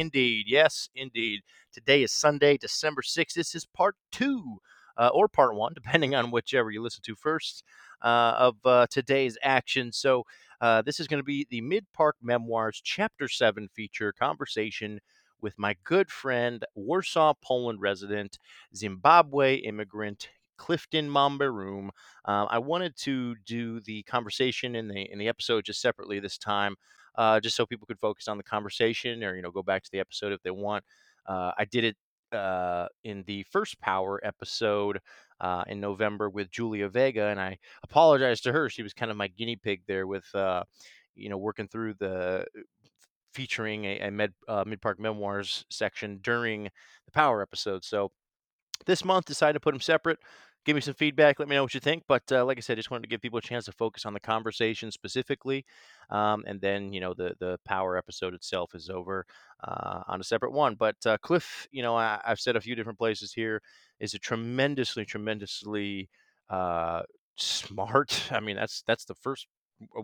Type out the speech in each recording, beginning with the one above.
indeed. Yes, indeed. Today is Sunday, December 6th. This is part two uh, or part one, depending on whichever you listen to first, uh, of uh, today's action. So, uh, this is going to be the Mic1park Memoirs Chapter 7 feature conversation with my good friend, Warsaw, Poland resident, Zimbabwe immigrant, Clifton Momberume. Um, I wanted to do the conversation in the in the episode just separately this time, uh, just so people could focus on the conversation or you know go back to the episode if they want. Uh, I did it uh, in the first Power episode uh, in November with Julia Vega, and I apologized to her. She was kind of my guinea pig there with uh, you know working through the featuring a, a Med, uh, Mic1park Memoirs section during the Power episode. So this month decided to put them separate give me some feedback. Let me know what you think. But uh, like I said, just wanted to give people a chance to focus on the conversation specifically, um, and then you know the the power episode itself is over uh, on a separate one. But uh, Cliff, you know, I, have said a few different places here, is a tremendously, tremendously uh, smart. I mean, that's that's the first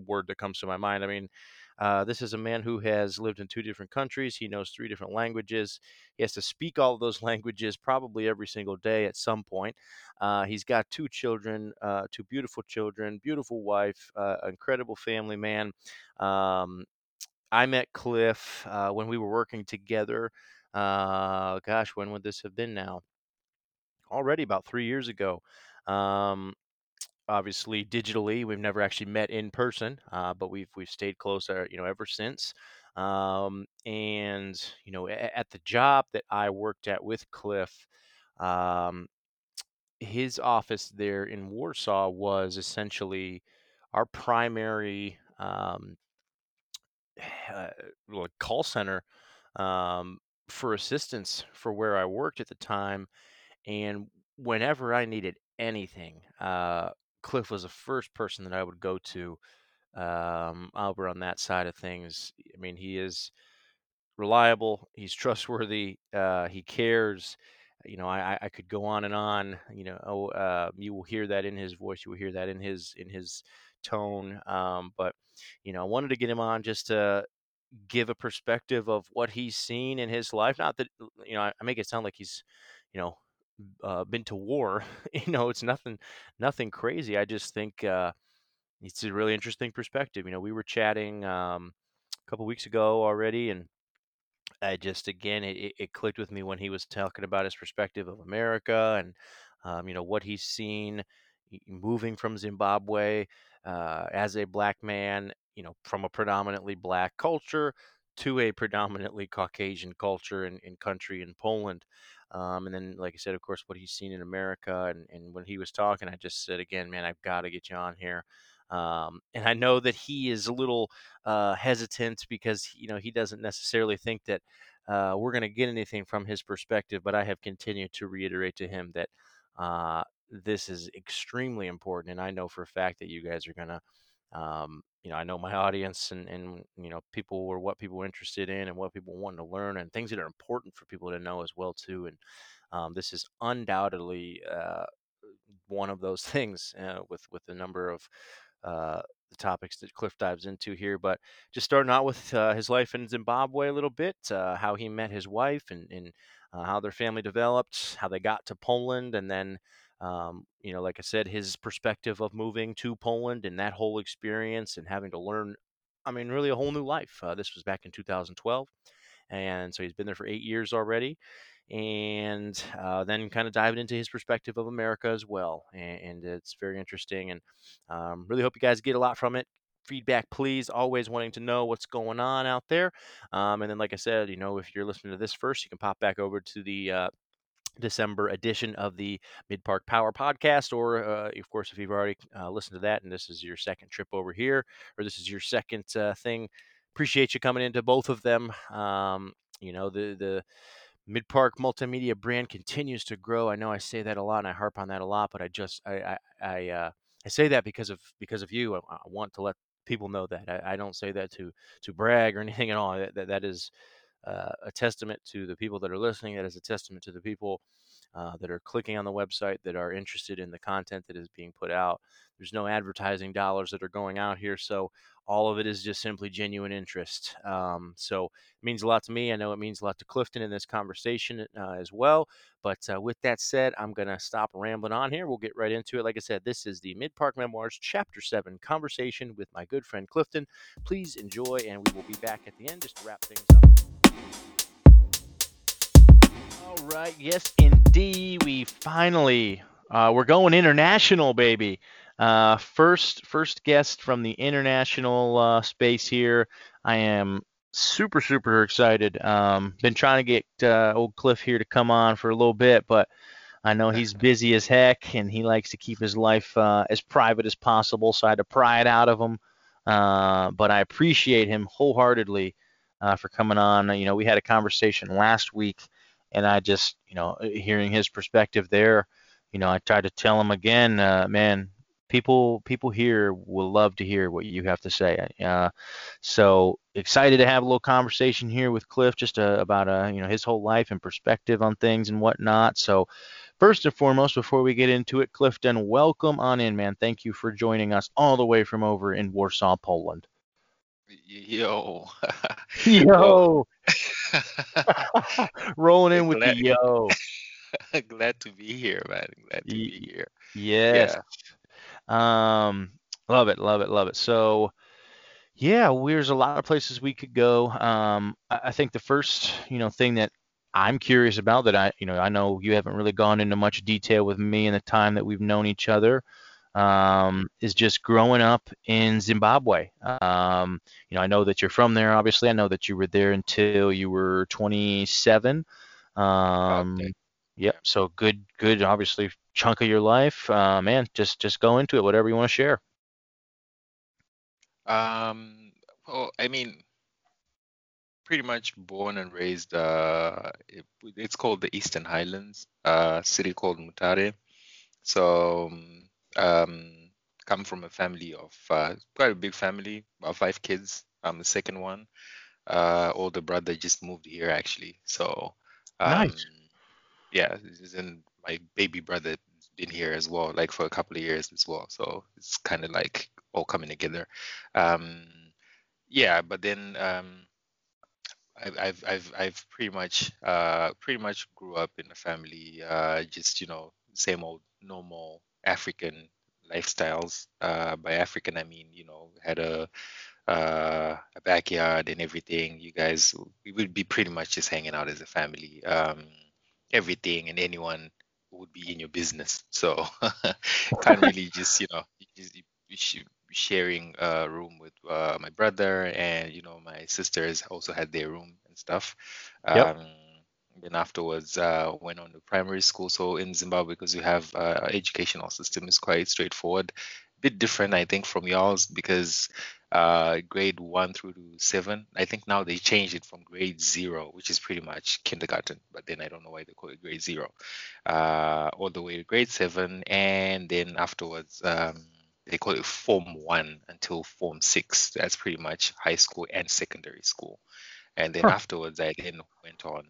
word that comes to my mind. I mean, uh, this is a man who has lived in two different countries. He knows three different languages. He has to speak all those languages probably every single day at some point. Uh, he's got two children, uh, two beautiful children, beautiful wife, uh, incredible family man. Um, I met Cliff uh, when we were working together. Gosh, when would this have been now? Already about three years ago. Um, obviously digitally. We've never actually met in person, uh, but we've we've stayed close, you know, ever since. Um, and you know, at the job that I worked at with Cliff, um, his office there in Warsaw was essentially our primary um, uh, call center um, for assistance for where I worked at the time. And whenever I needed anything, uh, Cliff was the first person that I would go to um, over on that side of things. I mean, he is reliable, he's trustworthy, uh, he cares. You know, I, I could go on and on. You know, oh, uh, you will hear that in his voice. You will hear that in his in his tone. Um, but you know, I wanted to get him on just to give a perspective of what he's seen in his life. Not that you know, I, I make it sound like he's, you know, uh, been to war. you know, it's nothing, nothing crazy. I just think uh, it's a really interesting perspective. You know, we were chatting um, a couple weeks ago already, and I just again it, it clicked with me when he was talking about his perspective of America and um, you know what he's seen moving from Zimbabwe uh, as a black man, you know, from a predominantly black culture to a predominantly Caucasian culture and, country in Poland. Um, and then, like I said, of course, what he's seen in America. And, and when he was talking, I just said, again, man, I've got to get you on here. Um, and I know that he is a little uh, hesitant because you know he doesn't necessarily think that uh, we're going to get anything from his perspective. But I have continued to reiterate to him that uh, this is extremely important, and I know for a fact that you guys are going to. Um, you know, I know my audience and, and you know people were what people were interested in and what people want to learn and things that are important for people to know as well too. And um, this is undoubtedly uh, one of those things uh, with with the number of uh, the topics that Cliff dives into here. But just starting out with uh, his life in Zimbabwe a little bit, uh, how he met his wife, and, and uh, how their family developed, how they got to Poland, and then. Um, you know, like I said, his perspective of moving to Poland and that whole experience and having to learn, I mean, really a whole new life. Uh, this was back in 2012. And so he's been there for eight years already and uh, then kind of diving into his perspective of America as well. And, and it's very interesting, and um, really hope you guys get a lot from it. Feedback, please. Always wanting to know what's going on out there. Um, and then, like I said, you know, if you're listening to this first, you can pop back over to the uh, December edition of the Mic1park Power podcast. Or, uh, of course, if you've already uh, listened to that and this is your second trip over here, or this is your second uh, thing, appreciate you coming into both of them. Um, you know, the, the, Mic1park Multimedia brand continues to grow. I know I say that a lot and I harp on that a lot, but I just I I I, uh, I say that because of because of you. I, I want to let people know that I, I, don't say that to to brag or anything at all. That that, that is uh, a testament to the people that are listening. That is a testament to the people uh, that are clicking on the website that are interested in the content that is being put out. There's no advertising dollars that are going out here, so all of it is just simply genuine interest. Um, so it means a lot to me. I know it means a lot to Clifton in this conversation uh, as well. But uh, with that said, I'm going to stop rambling on here. We'll get right into it. Like I said, this is the Mic1park Memoirs, Chapter 7 conversation with my good friend Clifton. Please enjoy, and we will be back at the end just to wrap things up. All right. Yes, indeed. We finally, uh, we're going international, baby. Uh, first, first guest from the international uh, space here. I am super, super excited. Um, been trying to get uh, old Cliff here to come on for a little bit, but I know he's busy as heck and he likes to keep his life uh, as private as possible. So I had to pry it out of him. Uh, but I appreciate him wholeheartedly uh, for coming on. You know, we had a conversation last week, and I just, you know, hearing his perspective there, you know, I tried to tell him again, uh, man, people people here will love to hear what you have to say. Uh, so excited to have a little conversation here with Cliff, just uh, about uh, you know his whole life and perspective on things and whatnot. So first and foremost, before we get into it, Clifton, welcome on in, man. Thank you for joining us all the way from over in Warsaw, Poland. Yo. yo. Rolling in with glad, the yo. glad to be here, man. Glad to be here. Yes. Yeah. Um, love it, love it, love it. So, yeah, there's a lot of places we could go. Um, I, I think the first, you know, thing that I'm curious about that I, you know, I know you haven't really gone into much detail with me in the time that we've known each other. Um, is just growing up in Zimbabwe. Um, you know, I know that you're from there. Obviously, I know that you were there until you were 27. Um, okay. Yep. So good, good. Obviously, chunk of your life, uh, man, just just go into it. Whatever you want to share. Um. Well, I mean, pretty much born and raised. Uh, it, it's called the Eastern Highlands. Uh, city called Mutare. So, um, come from a family of uh, quite a big family, about five kids. I'm the second one. Uh, older brother just moved here actually. So, um, nice. Yeah, and my baby brother been here as well, like for a couple of years as well. So it's kind of like all coming together. Um, yeah, but then um, I've, I've I've I've pretty much uh, pretty much grew up in a family, uh, just you know, same old normal African lifestyles. Uh, by African, I mean you know had a uh, a backyard and everything. You guys, we would be pretty much just hanging out as a family. Um, everything and anyone would be in your business. So can't really just you know just sharing a room with uh, my brother and you know my sisters also had their room and stuff. Yep. Then afterwards uh, went on to primary school. So in Zimbabwe, because we have uh, educational system is quite straightforward, a bit different I think from y'all's because uh, grade one through to seven. I think now they changed it from grade zero, which is pretty much kindergarten, but then I don't know why they call it grade zero, uh, all the way to grade seven, and then afterwards um, they call it form one until form six. That's pretty much high school and secondary school, and then huh. afterwards I then went on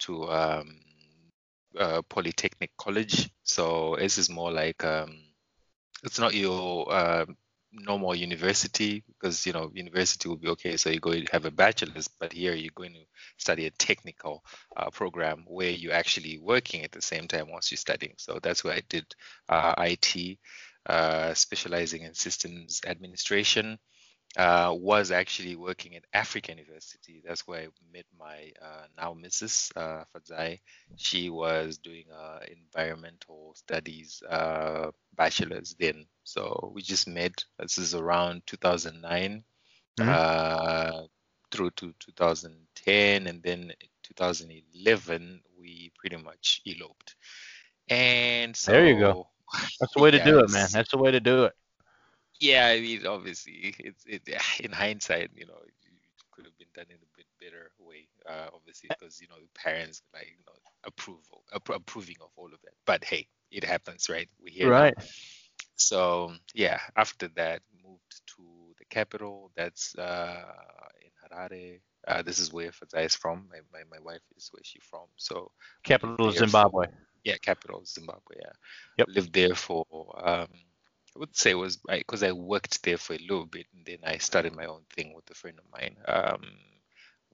to um, uh, Polytechnic College. So this is more like um, it's not your uh, normal university because you know university will be okay so you go have a bachelor's but here you're going to study a technical uh, program where you're actually working at the same time whilst you're studying so that's where i did uh, it uh, specializing in systems administration uh, was actually working at Africa University. That's where I met my uh, now Mrs. Uh, Fadzai. She was doing uh, environmental studies uh, bachelor's then. So we just met. This is around 2009 mm-hmm. uh, through to 2010, and then 2011 we pretty much eloped. And so there you go. That's the way to do it, man. That's the way to do it yeah, I mean, obviously, it's it in hindsight, you know, it could have been done in a bit better way, uh, obviously, because you know the parents like you know approval, appro- approving of all of that. But hey, it happens, right? We hear right. Now. So yeah, after that, moved to the capital. That's uh, in Harare. Uh, this is where Fadzai is from. My, my, my wife is where she's from. So capital of Zimbabwe. For, yeah, capital of Zimbabwe. Yeah. Yep. Lived there for um, I would say it was because I, I, worked there for a little bit, and then I started my own thing with a friend of mine. Um,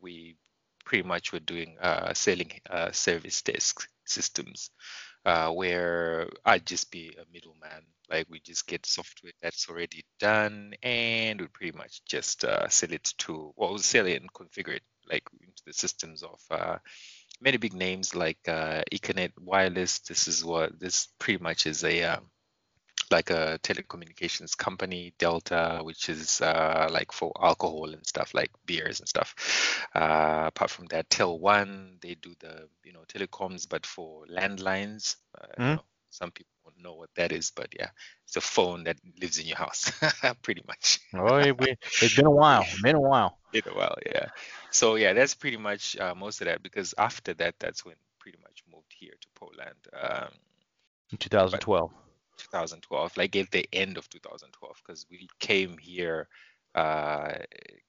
we pretty much were doing uh, selling uh, service desk systems, uh, where I'd just be a middleman. Like we just get software that's already done, and we pretty much just uh, sell it to, well, we'll sell it and configure it like into the systems of uh, many big names like uh, Econet Wireless. This is what this pretty much is a um, like a telecommunications company, Delta, which is uh, like for alcohol and stuff like beers and stuff. Uh, apart from that, TelOne, they do the you know telecoms, but for landlines. Uh, mm. you hmm. know, some people won't know what that is, but yeah, it's a phone that lives in your house, pretty much. oh, it, has been a while. Been a while. Been a while, yeah. So yeah, that's pretty much uh, most of that. Because after that, that's when pretty much moved here to Poland. Um, in 2012. 2012, like at the end of 2012, because we came here uh,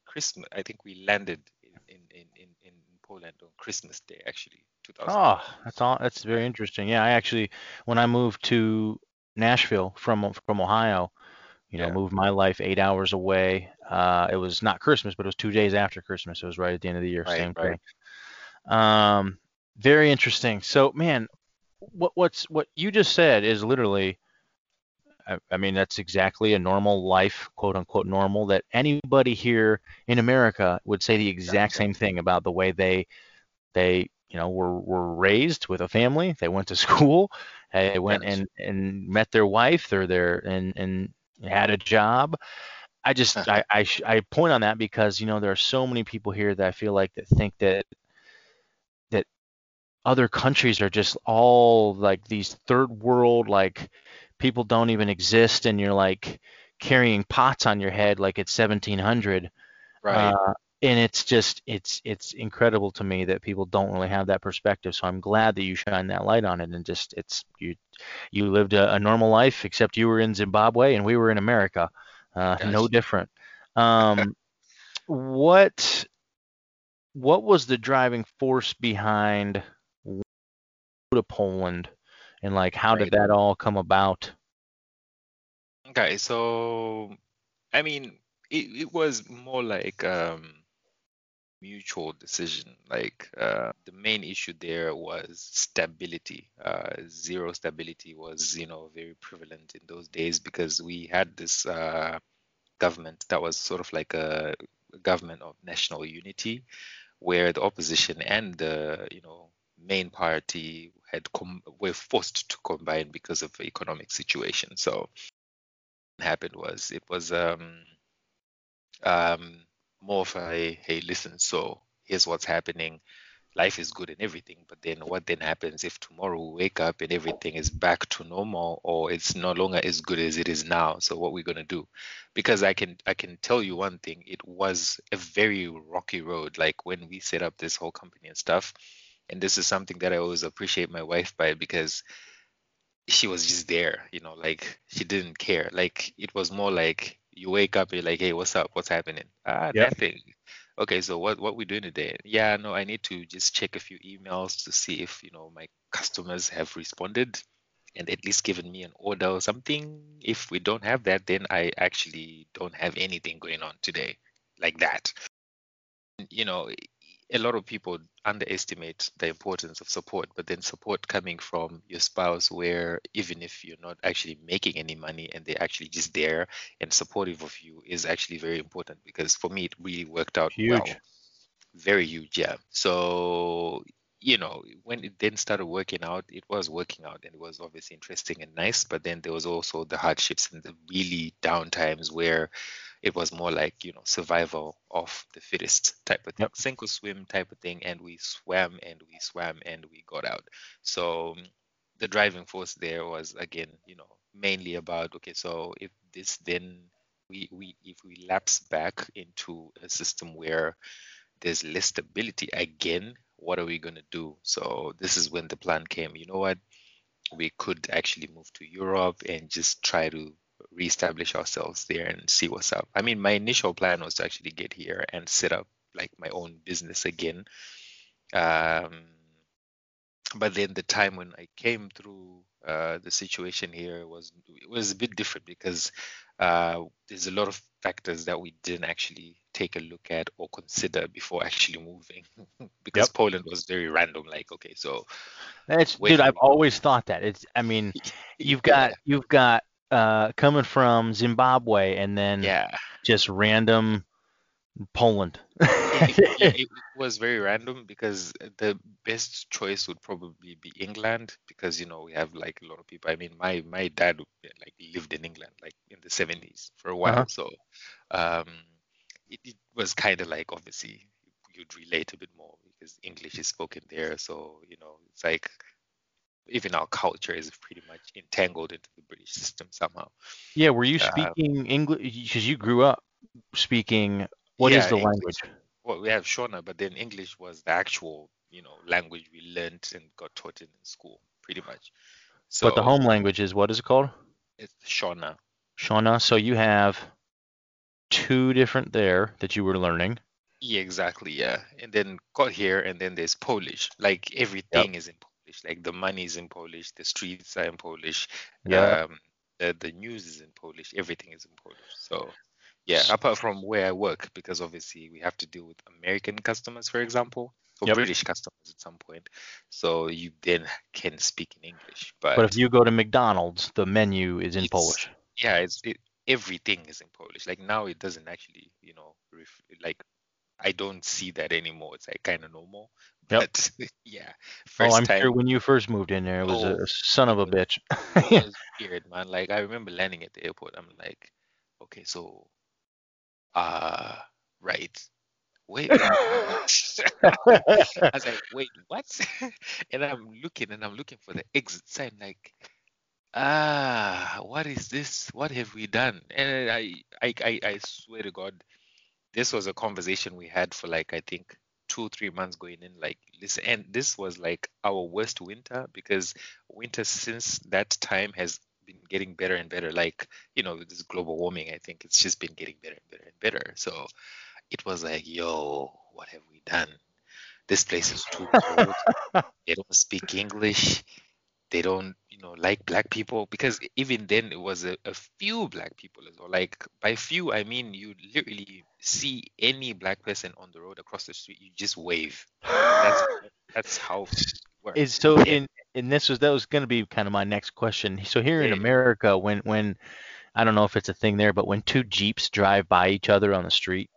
Christmas. I think we landed in, in, in, in Poland on Christmas Day, actually. Oh, that's all. That's very interesting. Yeah, I actually, when I moved to Nashville from from Ohio, you know, yeah. moved my life eight hours away. Uh, it was not Christmas, but it was two days after Christmas. It was right at the end of the year, right, same right. thing. Um, very interesting. So, man, what what's what you just said is literally I, I mean, that's exactly a normal life, quote unquote normal, that anybody here in America would say the exact same thing about the way they they you know were were raised with a family. They went to school, they went and and met their wife or their and and had a job. I just I I, I point on that because you know there are so many people here that I feel like that think that that other countries are just all like these third world like people don't even exist and you're like carrying pots on your head like it's 1700 right. uh, and it's just it's it's incredible to me that people don't really have that perspective. So i'm glad that you shine that light on it and just it's you you lived a, a normal life except you were in zimbabwe and we were in america uh, no different. Um, what what was the driving force behind to poland and like how right. did that all come about? Okay, so I mean, it, it was more like um mutual decision. Like uh, the main issue there was stability. Uh, zero stability was, you know, very prevalent in those days because we had this uh, government that was sort of like a government of national unity, where the opposition and the, you know, main party had com- were forced to combine because of the economic situation. So what happened was it was um, um, more of a hey listen, so here's what's happening. Life is good and everything, but then what then happens if tomorrow we wake up and everything is back to normal or it's no longer as good as it is now? So what we're gonna do? Because I can I can tell you one thing, it was a very rocky road. Like when we set up this whole company and stuff, and this is something that I always appreciate my wife by because she was just there, you know, like she didn't care. Like it was more like you wake up, you're like, hey, what's up? What's happening? Ah, yep. nothing. Okay, so what what we doing today? Yeah, no, I need to just check a few emails to see if you know my customers have responded and at least given me an order or something. If we don't have that, then I actually don't have anything going on today, like that. You know, a lot of people underestimate the importance of support, but then support coming from your spouse, where even if you're not actually making any money and they're actually just there and supportive of you, is actually very important because for me, it really worked out huge. well. Very huge, yeah. So, you know, when it then started working out, it was working out and it was obviously interesting and nice, but then there was also the hardships and the really down times where it was more like you know survival of the fittest type of thing. Yep. sink or swim type of thing and we swam and we swam and we got out. So um, the driving force there was again you know mainly about okay so if this then we we if we lapse back into a system where there's less stability again what are we going to do? So this is when the plan came you know what? We could actually move to europe and just try to reestablish ourselves there and see what's up. I mean, my initial plan was to actually get here and set up like my own business again. Um, but then the time when I came through uh, the situation here was it was a bit different because uh, there's a lot of factors that we didn't actually take a look at or consider before actually moving because Yep. Poland was very random. Like, okay, so It's dude, I've always thought that. It's I mean, you've Yeah, got you've got uh coming from Zimbabwe and then yeah. just random Poland. It, it, it was very random because the best choice would probably be England because you know we have like a lot of people. I mean, my my dad like lived in England like in the 70s for a while, Uh-huh. so um, it, it was kind of like obviously you'd relate a bit more because English is spoken there. So you know, it's like even our culture is pretty much entangled into the British system somehow. Yeah, were you Uh, speaking English because you grew up speaking what is yeah, the English. language? Well, we have Shona, but then English was the actual, you know, language we learned and got taught in school, pretty much. So But the home language is what is it called? it's Shona. Shona. So you have two different there that you were learning. Yeah, exactly, yeah. And then got here, and then there's Polish. Like everything is in Polish. Like the money is in Polish, the streets are in Polish, Yeah. um, the the news is in Polish, everything is in Polish. So yeah, apart from where I work, because obviously we have to deal with American customers, for example, or Yep. British customers at some point. So you then can speak in English. But, But if you go to McDonald's, the menu is in Polish. yeah, it's it, everything is in Polish. Like now, it doesn't actually, you know, ref, like I don't see that anymore. It's like kind of normal. Yep. But yeah, Oh, I'm time sure when you first moved in there, it was Oh, a son of a bitch. it was weird, man. Like I remember landing at the airport. I'm like, okay, so, uh, right. Wait. I was like, wait, what? and I'm looking and I'm looking for the exit sign, like, ah, what is this? What have we done? And I, I, I, I swear to God, this was a conversation we had for like I think two, three months going in. Like, listen, and this was like our worst winter because winter since that time has been getting better and better. Like, you know, with this global warming, I think it's just been getting better and better and better. So it was like, yo, what have we done? This place is too cold. they don't speak English. They don't, you know, like black people because even then it was a, a few black people as well. Like by few, I mean you literally see any black person on the road across the street, you just wave. That's that's how it works. is so Yeah. in and this was that was going to be kind of my next question. So here in America, when when I don't know if it's a thing there, but when two jeeps drive by each other on the street,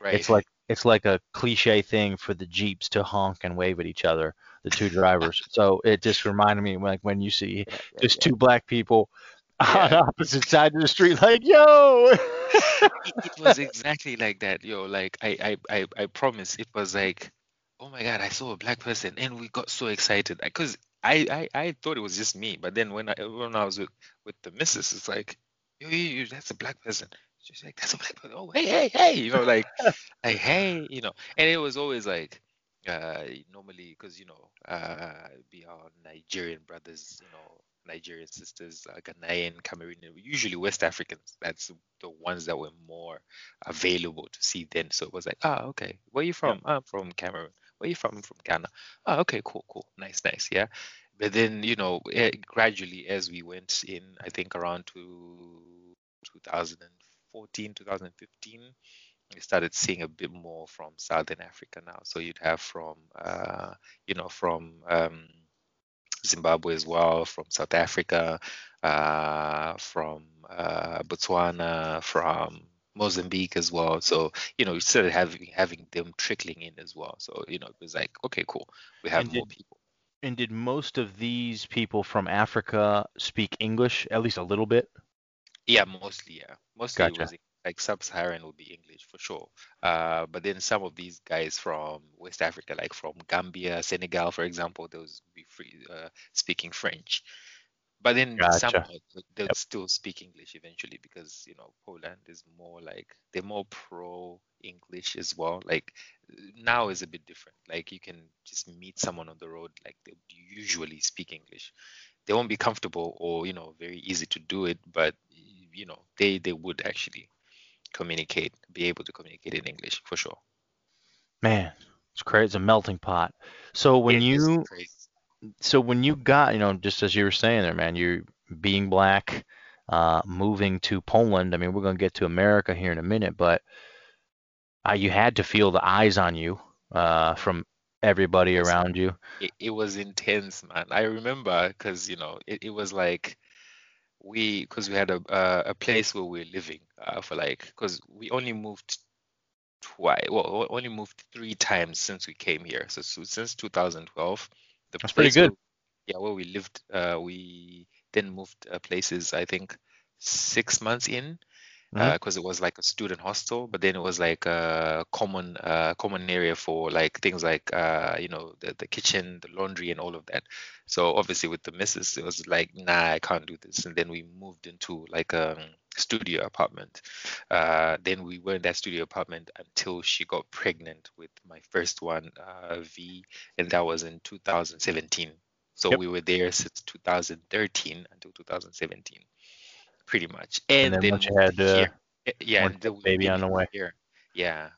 right. it's like it's like a cliche thing for the jeeps to honk and wave at each other, the two drivers. so it just reminded me like when you see Yeah, yeah, just yeah. two black people on opposite sides of the street, like yo. it, it was exactly like that, yo. Like I, I, I, I promise. It was like, oh my god, I saw a black person, and we got so excited because I, I, I thought it was just me. But then when I, when I was with, with the missus, it's like, yo, yo, yo, that's a black person. She's like, that's a black person. Oh, hey, hey, hey, you know, like, like, hey, you know. And it was always like, uh, normally because you know, uh, be our Nigerian brothers, you know, Nigerian sisters, uh, Ghanaian, Cameroonian, usually West Africans. That's the ones that were more available to see then. So it was like, ah, okay, where are you from? I'm from Cameroon. Where are you from? I'm from Ghana. Oh, okay, cool, cool, nice, nice, yeah. But then you know, eh, gradually as we went in, I think around to 2014, 2015, we started seeing a bit more from Southern Africa now. So you'd have from, uh, you know, from um, Zimbabwe as well, from South Africa, uh, from uh, Botswana, from Mozambique as well. So you know, you started having having them trickling in as well. So you know, it was like, okay, cool, we have And more did- people. And did most of these people from Africa speak English at least a little bit? Yeah, mostly, yeah. Mostly it Gotcha. Like sub-Saharan would be English for sure. Uh, but then some of these guys from West Africa, like from Gambia, Senegal, for example, those would be free, uh, speaking French. But then some Gotcha. like, they'll still speak English eventually because you know Poland is more like they're more pro English as well. Like now is a bit different. Like you can just meet someone on the road, like they usually speak English. They won't be comfortable or you know very easy to do it, but you know they they would actually communicate, be able to communicate in English for sure. Man, it's crazy. It's a melting pot. So when It you so when you got, you know, just as you were saying there, man, you being black, uh, moving to Poland. I mean, we're gonna get to America here in a minute, but uh, you had to feel the eyes on you uh, from everybody around you. it, it was intense, man. I remember because you know it, it was like we because we had a uh, a place where we were living uh, for like because we only moved twice well we only moved three times since we came here so, so since 2012 the That's pretty place where good. yeah where we lived uh we then moved uh, places I think six months in because it was like a student hostel, but then it was like a common uh, common area for like things like uh, you know the, the kitchen, the laundry, and all of that. So obviously with the missus, it was like, nah, I can't do this. And then we moved into like a studio apartment. Uh, then we were in that studio apartment until she got pregnant with my first one, uh, V, and that was in 2017. So Yep. we were there since 2013 until 2017 pretty much, And and then then you had uh. Yeah, and baby on the way. here. Yeah,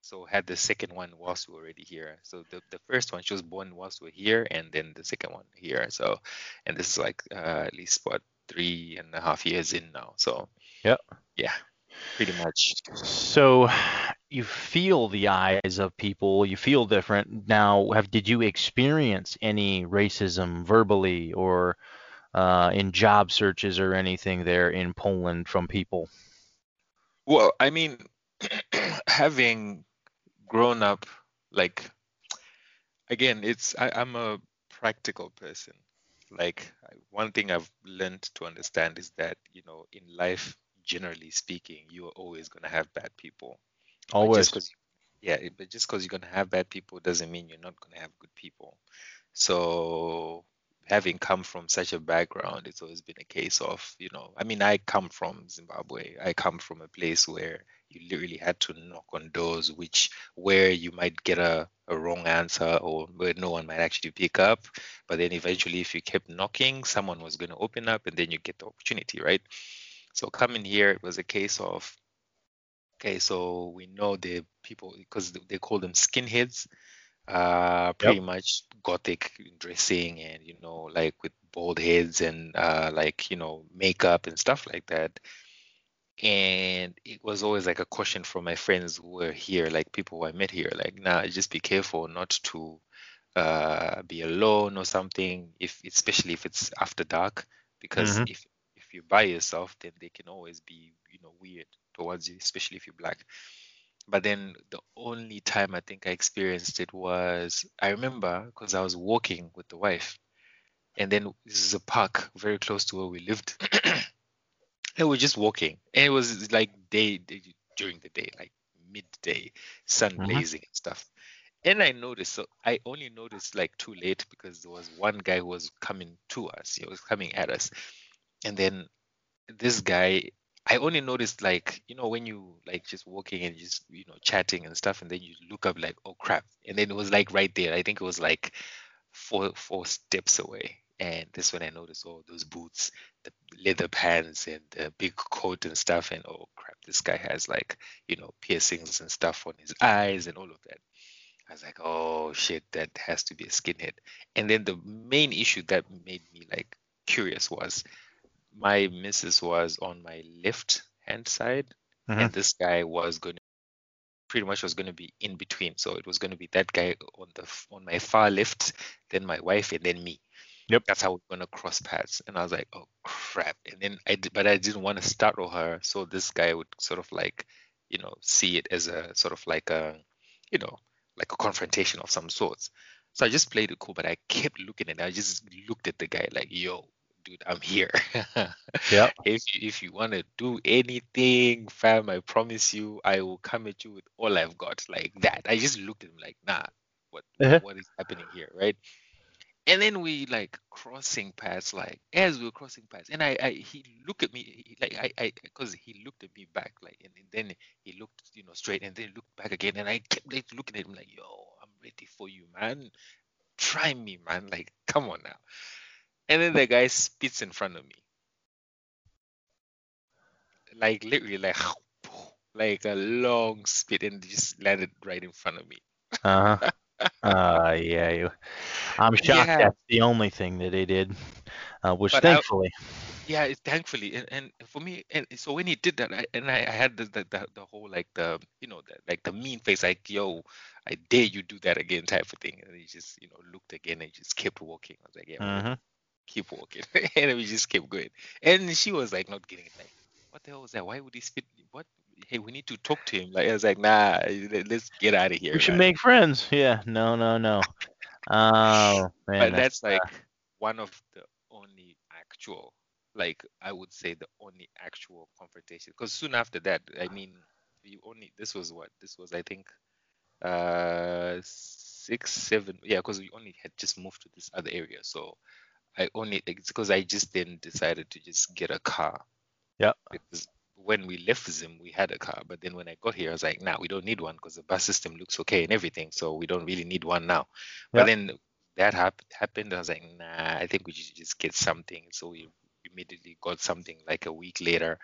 so had the second one whilst we were already here. So the the first one she was born whilst we we're here, and then the second one here. So, and this is like uh, at least what three and a half years in now. So Yep. yeah, pretty much. So you feel the eyes of people, you feel different. Now, have did you experience any racism verbally or uh, in job searches or anything there in Poland from people? Well, I mean, having grown up like again, it's I, I'm a practical person. Like one thing I've learned to understand is that, you know, in life, generally speaking, you are always going to have bad people. But Always. because, yeah, but just because you're going to have bad people doesn't mean you're not going to have good people. So having come from such a background, it's always been a case of, you know, I mean, I come from Zimbabwe. I come from a place where you literally had to knock on doors, which where you might get a, a wrong answer or where no one might actually pick up. But then eventually, if you kept knocking, someone was going to open up and then you get the opportunity, right? So coming here, it was a case of, okay, so we know the people because they call them skinheads uh Yep. pretty much gothic dressing and you know like with bald heads and uh like you know makeup and stuff like that and it was always like a caution from my friends who were here like people who I met here like nah just be careful not to uh be alone or something if especially if it's after dark because hmm if if you're by yourself then they can always be you know weird towards you especially if you're black. But then the only time I think I experienced it was I remember because I was walking with the wife, and then this is a park very close to where we lived, and we're just walking, and it was like day, day during the day, like midday, sun hmm blazing and stuff. And I noticed, so I only noticed like too late because there was one guy who was coming to us, he was coming at us, and then this guy I only noticed like you know when you like just walking and just you know chatting and stuff and then you look up like oh crap. And then it was like right there. I think it was like four four steps away and this when I noticed oh those boots the leather pants and the big coat and stuff and oh crap this guy has like you know piercings and stuff on his eyes and all of that. I was like oh shit that has to be a skinhead. And then the main issue that made me like curious was my missus was on my left hand side hmm and this guy was going to pretty much was going to be in between. So it was going to be that guy on the on my far left then my wife and then me Yep. that's how we're going to cross paths. And i was like oh crap. And then i did, but i didn't want to startle her. So this guy would sort of like you know see it as a sort of like a you know like a confrontation of some sorts. So i just played it cool but i kept looking at it. I just looked at the guy like yo dude i'm here. Yeah. if you, if you want to do anything fam i promise you i will come at you with all i've got like that. I just looked at him like nah what Uh-huh. what is happening here? Right and then we like crossing paths, like as we were crossing paths, and I, I he looked at me like I, I, because he looked at me back, like, and, and then he looked, you know, straight, and then looked back again, and I kept like looking at him like, yo, I'm ready for you, man. Try me, man. Like, come on now. And then the guy spits in front of me, like literally, like, like a long spit, and just landed right in front of me. Uh huh. Uh, yeah. You, I'm shocked Yeah, that's the only thing that they did, uh, which but I, thankfully. Yeah, it, thankfully, and, and for me, and so when he did that, I, and I, I had the, the the the whole like the you know the, like the mean face, like yo, I dare you do that again type of thing, and he just you know looked again and just kept walking. I was like, yeah, whatever, hmm keep walking, and we just kept going. And she was like not getting it, like what the hell was that? Why would he spit? What? Hey, we need to talk to him. Like I was like, nah, let- let's get out of here. We should man. make friends. Yeah. No. No. No. Oh man, But that's that's like one of the only actual, like I would say the only actual confrontation. Because soon after that, I mean, we only this was what this was I think uh six seven yeah because we only had just moved to this other area so I only it's because I just then decided to just get a car yeah. because when we left Zim we had a car but then when I got here I was like nah we don't need one because the bus system looks okay and everything so we don't really need one now. But then that hap- happened I was like nah I think we should just get something. So we immediately got something like a week later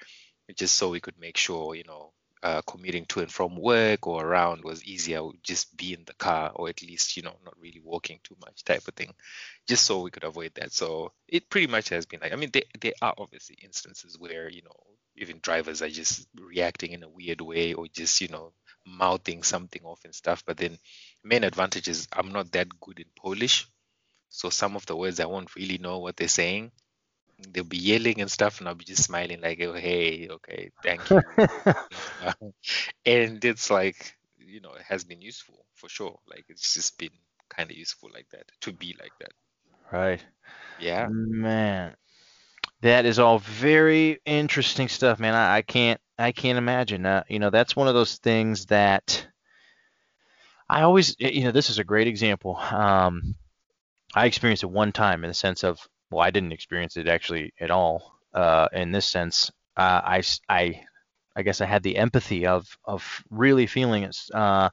just so we could make sure you know uh, commuting to and from work or around was easier would just be in the car or at least you know not really walking too much type of thing just so we could avoid that. So it pretty much has been like i mean there, there are obviously instances where you know even drivers are just reacting in a weird way or just you know mouthing something off and stuff. But then main advantage is i'm not that good in polish. So some of the words i won't really know what they're saying. They'll be yelling and stuff and i'll be just smiling like oh hey okay thank you. And it's like you know it has been useful for sure. Like it's just been kind of useful like that to be like that. Right. yeah. Man, that is all very interesting stuff, man. I, I can't I can't imagine. Uh, you know, that's one of those things that I always, you know, this is a great example. Um, I experienced it one time in the sense of, well, I didn't experience it actually at all. Uh, in this sense, uh, I guess I had the empathy of of really feeling it. Uh,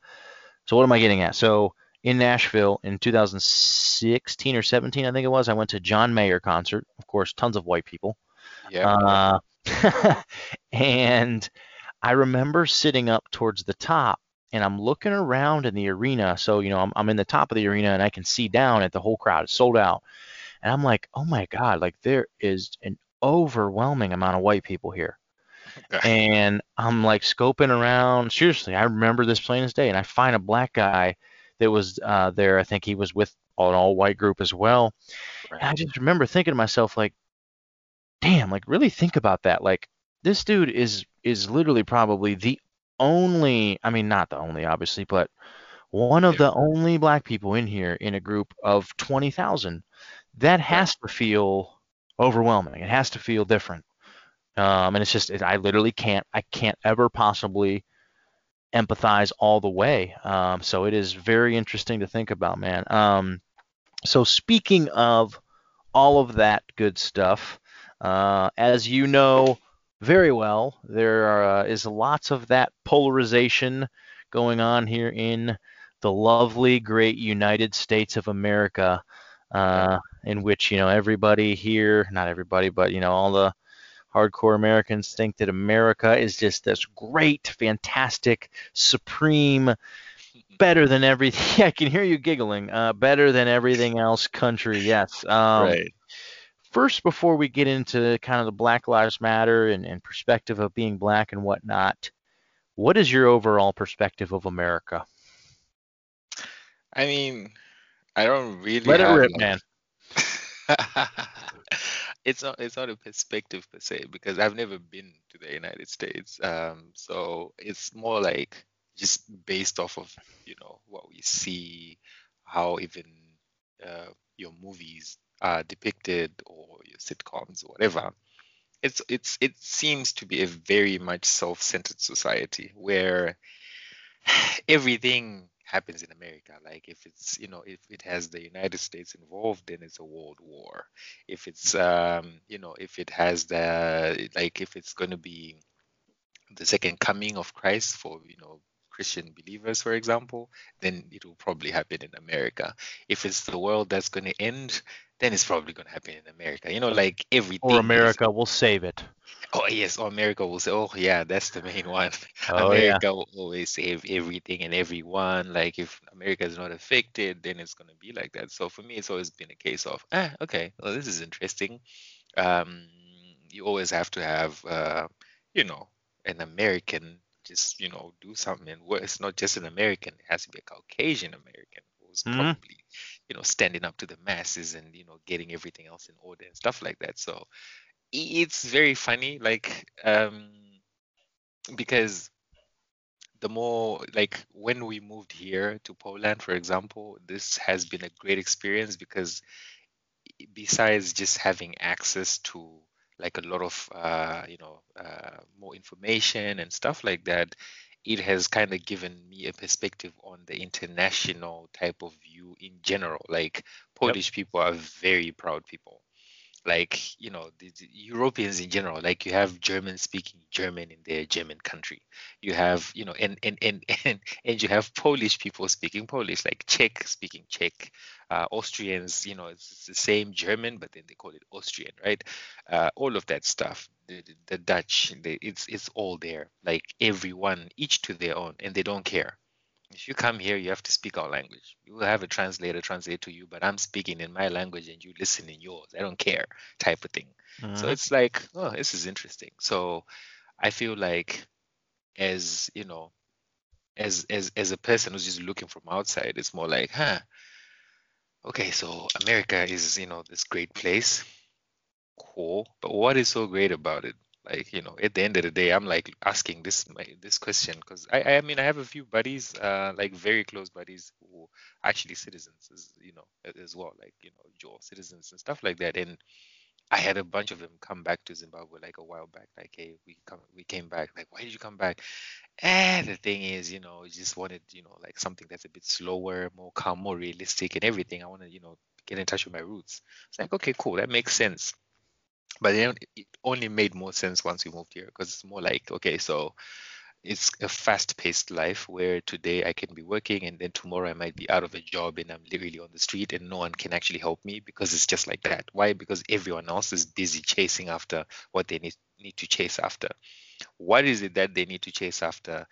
so what am I getting at? So in Nashville in 2016 or 17, I think it was, I went to John Mayer concert. Of course, tons of white people. yeah Uh, and I remember sitting up towards the top and I'm looking around in the arena. So, you know, I'm, I'm in the top of the arena and I can see down at the whole crowd. It's sold out. And I'm like, oh my God, like there is an overwhelming amount of white people here. And I'm like scoping around. Seriously, I remember this plain as day. And I find a black guy that was uh, there. I think he was with an all white group as well. And I just remember thinking to myself, like, damn, like really think about that. Like this dude is is literally probably the only, I mean not the only obviously, but one of the only black people in here in a group of 20,000. That has to feel overwhelming. It has to feel different. Um, and it's just it, I literally can't I can't ever possibly empathize all the way. Um, so it is very interesting to think about, man. Um, so speaking of all of that good stuff. Uh, as you know very well, there are, uh, is lots of that polarization going on here in the lovely, great United States of America, uh, in which you know everybody here, not everybody, but you know all the hardcore Americans think that America is just this great, fantastic, supreme, better than everything. I can hear you giggling. Uh, better than everything else country. Yes. Um, right first, before we get into kind of the Black Lives Matter and, and perspective of being black and whatnot, what is your overall perspective of America? i mean i don't really Let it rip, like man. it's not it's not a perspective per se because I've never been to the United States. Um, so it's more like just based off of, you know, what we see, how even uh, your movies are depicted or your sitcoms or whatever. It's it's it seems to be a very much self-centered society where everything happens in America. Like if it's, you know, if it has the United States involved, then it's a world war. If it's, um, you know, if it has the, like, if it's going to be the second coming of Christ for, you know, Christian believers, for example, then it will probably happen in America. If it's the world that's going to end, then it's probably going to happen in America. You know, like everything. Or is- America will save it. Oh yes, or America will say, "Oh yeah, that's the main one." Oh, yeah. America will always save everything and everyone. Like if America is not affected, then it's gonna be like that. So for me, it's always been a case of, ah, okay, well this is interesting. Um, you always have to have, uh, you know, an American just you know do something. And well, it's not just an American; it has to be a Caucasian American who's Mhm. probably, you know, standing up to the masses and you know getting everything else in order and stuff like that. So it's very funny like um because the more like when we moved here to Poland for example this has been a great experience because besides just having access to like a lot of uh you know uh more information and stuff like that it has kind of given me a perspective on the international type of view in general. Like Polish people are very proud people like you know the, the Europeans in general like you have German speaking German in their German country. You have you know and and and and, and you have Polish people speaking Polish like Czech speaking Czech uh, Austrians you know it's, it's the same German but then they call it Austrian right? Uh, all of that stuff the, the, the Dutch the, it's it's all there like everyone each to their own and they don't care if you come here, you have to speak our language. You will have a translator translate to you, but I'm speaking in my language and you listen in yours. I don't care, type of thing. So Mhm. it's like, oh, this is interesting. So I feel like as, you know, as as as a person who's just looking from outside, it's more like, huh, okay, so America is, you know, this great place. Cool. But what is so great about it? Like, you know, at the end of the day, I'm like asking this my, this question because I I mean I have a few buddies, uh, like very close buddies who actually citizens, as you know, as well, like you know, dual citizens and stuff like that. And I had a bunch of them come back to Zimbabwe like a while back. Like, hey, we come, we came back. Like, why did you come back? And the thing is, you know, just wanted, you know, like something that's a bit slower, more calm, more realistic, and everything. I want to, you know, get in touch with my roots. It's like, okay, cool, that makes sense. But it only made more sense once we moved here because it's more like, okay, so it's a fast-paced life where today I can be working and then tomorrow I might be out of a job and I'm literally on the street and no one can actually help me because it's just like that. Why? Because everyone else is busy chasing after what they need need to chase after. What is it that they need to chase after?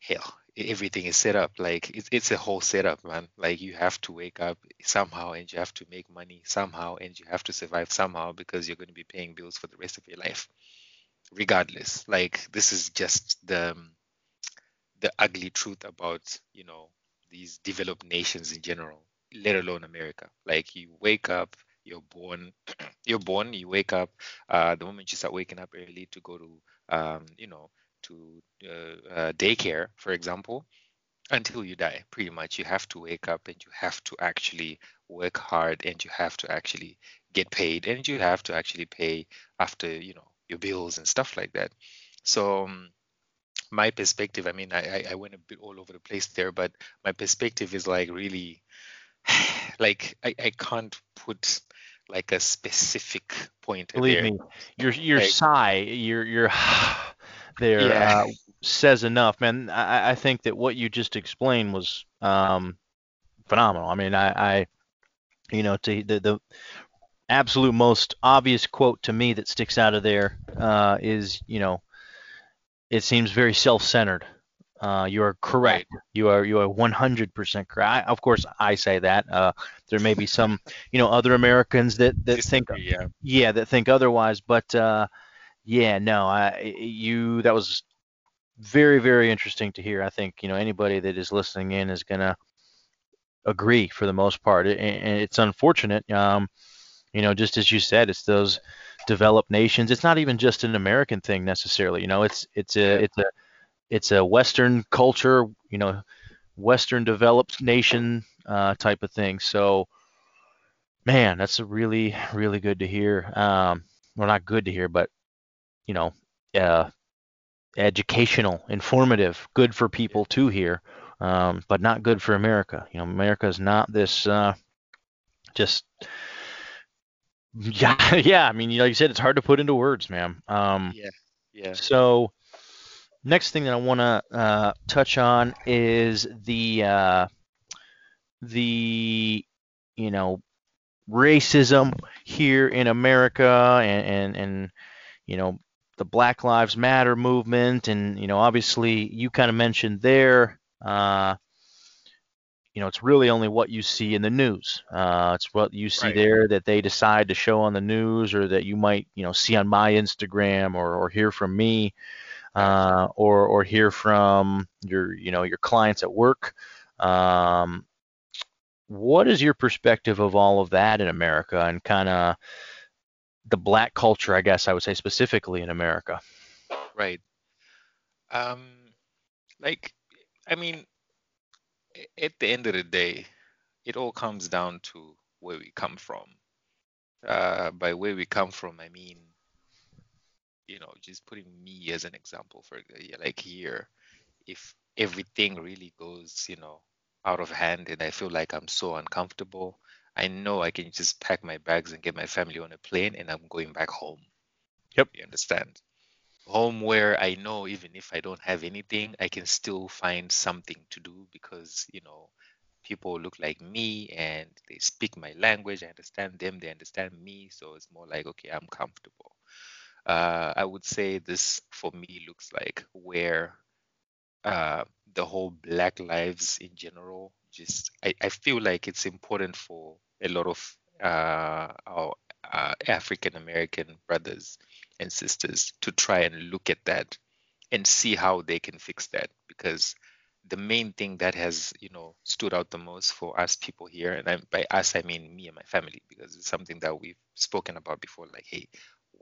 Hell, everything is set up. Like it's it's a whole setup, man. Like you have to wake up somehow and you have to make money somehow and you have to survive somehow because you're going to be paying bills for the rest of your life regardless like this is just the um, the ugly truth about you know these developed nations in general let alone america like you wake up you're born you're born you wake up uh the moment you start waking up early to go to um you know to uh, uh, daycare for example until you die pretty much. You have to wake up and you have to actually work hard and you have to actually get paid and you have to actually pay after you know your bills and stuff like that. So um, my perspective i mean I, I I went a bit all over the place there but my perspective is like really like i, I can't put like a specific point Believe there. me, your your Like- sigh, your your there Yeah. uh, says enough, man. I, I think that what you just explained was um, phenomenal. I mean, I, I you know, to the the absolute most obvious quote to me that sticks out of there uh, is, you know, it seems very self-centered. Uh, you are correct. You are you are 100% correct. I, of course, I say that. Uh, there may be some, you know, other Americans that that think yeah yeah that think otherwise but uh yeah no i you that was very very interesting to hear. I think you know anybody that is listening in is gonna agree for the most part. And, and it's unfortunate um you know just as you said it's those developed nations. It's not even just an american thing necessarily you know it's it's a it's a it's a western culture you know western developed nation uh type of thing. So man that's a really really good to hear. Um well not good to hear but you know uh educational informative good for people to hear um but not good for america. You know america is not this uh just yeah yeah i mean like you said it's hard to put into words man um yeah yeah. so next thing that I want to uh, touch on is the uh, the you know racism here in America and and, and you know the Black Lives Matter movement and you know obviously you kind of mentioned there uh, you know it's really only what you see in the news. Uh, it's what you see Right. there that they decide to show on the news or that you might you know see on my Instagram or, or hear from me uh, or or hear from your you know your clients at work. Um, what is your perspective of all of that in America and kind of the black culture, I guess I would say specifically in America? Right. Um, like, I mean, at the end of the day, it all comes down to where we come from. Uh, by where we come from, I mean, you know, just putting me as an example for like here, if everything really goes, you know, out of hand and I feel like I'm so uncomfortable, I know I can just pack my bags and get my family on a plane and I'm going back home. Yep. You understand? Home where I know even if I don't have anything, I can still find something to do because, you know, people look like me and they speak my language. I understand them, they understand me. So it's more like, okay, I'm comfortable. Uh, I would say this for me looks like where uh, the whole Black lives in general, just I, I feel like it's important for a lot of uh, our uh, African American brothers and sisters to try and look at that and see how they can fix that. Because the main thing that has you know stood out the most for us people here and I, by us i mean me and my family because it's something that we've spoken about before like hey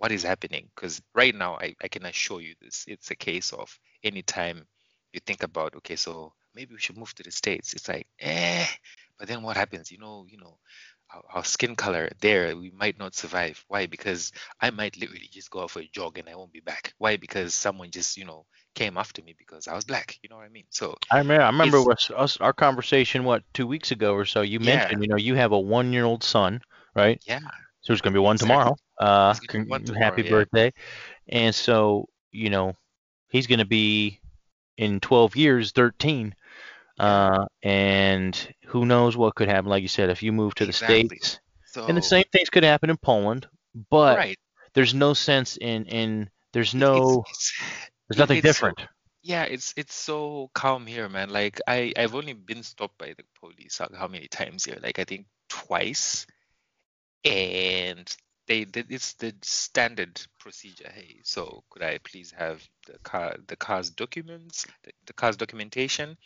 what is happening? Because right now I, I can assure you this it's a case of anytime you think about okay so maybe we should move to the states it's like eh but then what happens you know you know our, our skin color there we might not survive why because i might literally just go out for a jog and i won't be back why because someone just you know came after me because i was black you know what i mean so I remember, I remember us, us, our conversation, what, two weeks ago or so, you Yeah. mentioned, you know, you have a one year old son, right? yeah So there's going to be one Exactly. tomorrow. Uh, gonna one tomorrow, happy yeah. birthday. And so, you know, he's going to be in 12 years, 13. Uh, and who knows what could happen. Like you said, if you move to the Exactly. States, so and the same things could happen in Poland, but right there's no sense in, in there's no, it's, it's, there's nothing it's different. yeah it's it's so calm here man like i i've only been stopped by the police how, how many times here like i think twice and they did it's the standard procedure hey so could i please have the car the car's documents the, the car's documentation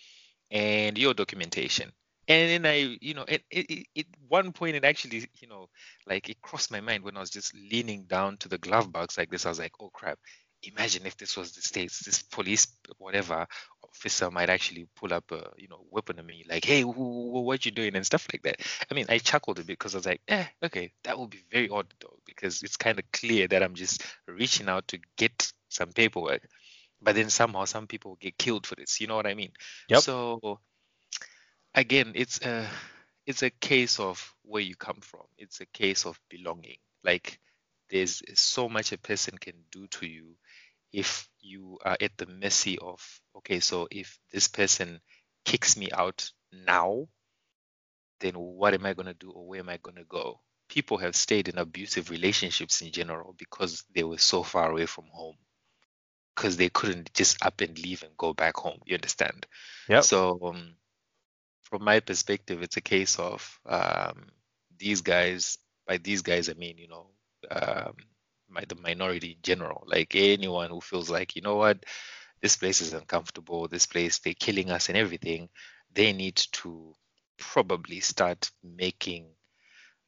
and your documentation. And then i you know at, at, at at one point it actually you know like it crossed my mind when i was just leaning down to the glove box like this. I was like oh crap. Imagine if this was the states this police whatever officer might actually pull up a you know weapon on me like hey wh- wh- what you doing and stuff like that i mean i chuckled a bit because i was like eh okay that would be very odd though because it's kind of clear that i'm just reaching out to get some paperwork but then somehow some people get killed for this you know what i mean? Yep. so again it's a it's a case of where you come from. It's a case of belonging. Like there's so much a person can do to you if you are at the mercy of okay so if this person kicks me out now then what am i going to do or where am i going to go? People have stayed in abusive relationships in general because they were so far away from home because they couldn't just up and leave and go back home you understand Yeah. so um, from my perspective, it's a case of um, these guys. By these guys, I mean you know um, my, the minority in general. Like anyone who feels like you know what, this place is uncomfortable. This place they're killing us and everything. They need to probably start making.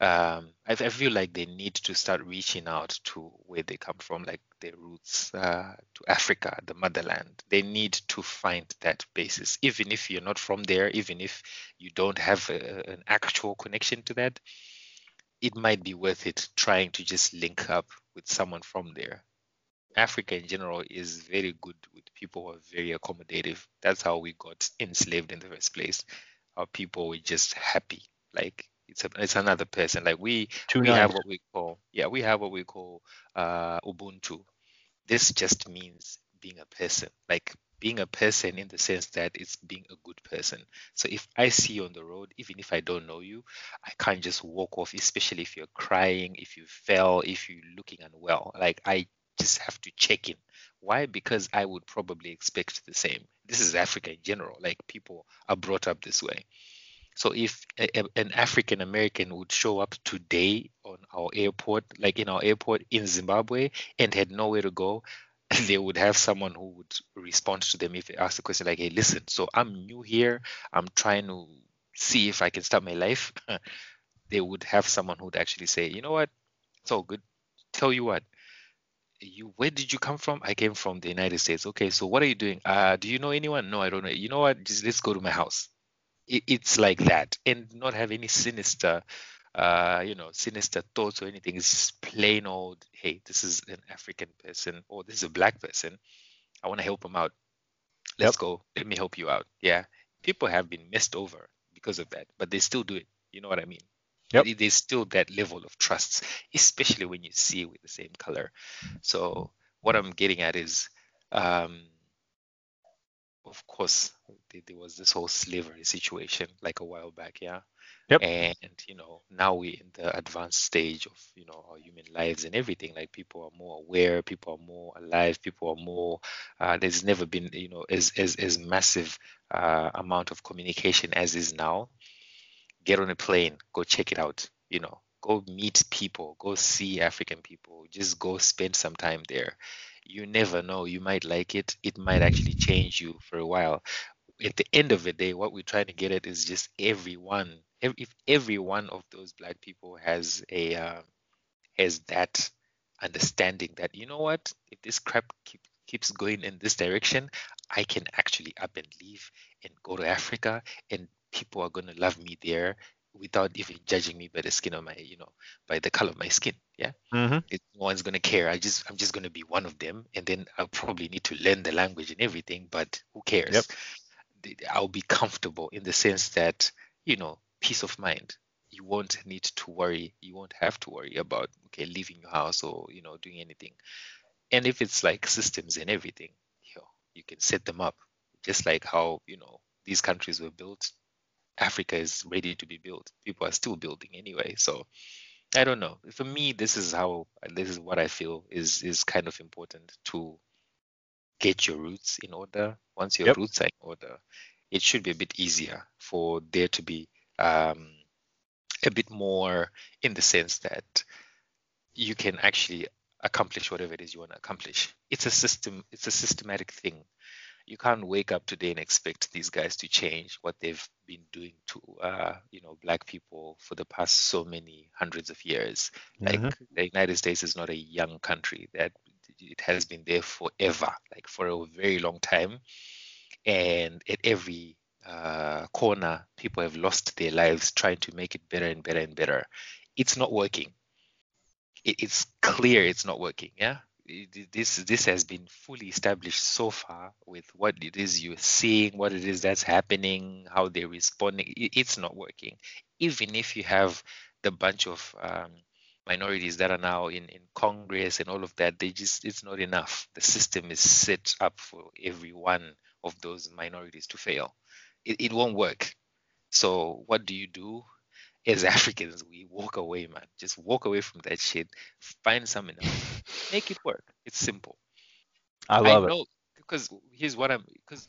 Um, I, I feel like they need to start reaching out to where they come from, like their roots, uh, to Africa, the motherland. They need to find that basis, even if you're not from there, even if you don't have a, an actual connection to that. It might be worth it trying to just link up with someone from there. Africa in general is very good with people who are very accommodative. That's how we got enslaved in the first place. Our people were just happy. Like it's a, it's another person. Like we Too we nice. have what we call yeah we have what we call uh, Ubuntu. This just means being a person, like being a person in the sense that it's being a good person. So if I see you on the road, even if I don't know you, I can't just walk off, especially if you're crying, if you fell, if you're looking unwell. Like I just have to check in. Why? Because I would probably expect the same. This is Africa in general. Like people are brought up this way. So if a, an African American would show up today on our airport, like in our airport in Zimbabwe, and had nowhere to go, they would have someone who would respond to them if they ask the question like, "Hey, listen, so I'm new here. I'm trying to see if I can start my life." they would have someone who would actually say, "You know what? It's all good. Tell you what, you where did you come from? I came from the United States. Okay, so what are you doing? Uh, do you know anyone? No, I don't know. You know what? Just let's go to my house. It, it's like that, and not have any sinister uh, you know, sinister thoughts or anything. It's just plain old, hey, this is an African person or this is a black person. I want to help them out. Let's yep. go. Let me help you out. Yeah. People have been messed over because of that, but they still do it. You know what I mean? Yep. There's still that level of trust, especially when you see with the same color. So what I'm getting at is, um, of course, there was this whole slavery situation like a while back, yeah. Yep. And you know, now we're in the advanced stage of you know our human lives and everything. Like people are more aware, people are more alive, people are more. Uh, there's never been you know as as as massive uh, amount of communication as is now. Get on a plane, go check it out. You know, go meet people, go see African people, just go spend some time there. You never know, you might like it. It might actually change you for a while at the end of the day, what we're trying to get at is just everyone. If every one of those black people has a uh, has that understanding that you know what, if this crap keep, keeps going in this direction, I can actually up and leave and go to Africa, and people are gonna love me there without even judging me by the skin of my, you know, by the color of my skin. Yeah, mm-hmm. it, no one's gonna care. I just, I'm just gonna be one of them, and then I'll probably need to learn the language and everything. But who cares? Yep. I'll be comfortable in the sense that, you know, peace of mind. You won't need to worry. You won't have to worry about, okay, leaving your house or, you know, doing anything. And if it's like systems and everything, you know, you can set them up just like how, you know, these countries were built. Africa is ready to be built. People are still building anyway. So I don't know. For me, this is how this is what I feel is is kind of important to get your roots in order. Once your yep. roots are in order, it should be a bit easier for there to be um, a bit more in the sense that you can actually accomplish whatever it is you want to accomplish. It's a system. It's a systematic thing. You can't wake up today and expect these guys to change what they've been doing to, uh, you know, black people for the past so many hundreds of years. Mm-hmm. Like the United States is not a young country that it has been there forever, like for a very long time. And at every uh, corner, people have lost their lives trying to make it better and better and better. It's not working. It, it's clear it's not working. Yeah, this this has been fully established so far with what it is you're seeing, what it is that's happening, how they're responding. It's not working. Even if you have the bunch of um, minorities that are now in, in Congress and all of that, they just it's not enough. The system is set up for every one of those minorities to fail. It, it won't work. So what do you do? As Africans, we walk away, man. Just walk away from that shit. Find something else. Make it work. It's simple. I love I know, it. Because here's what I'm because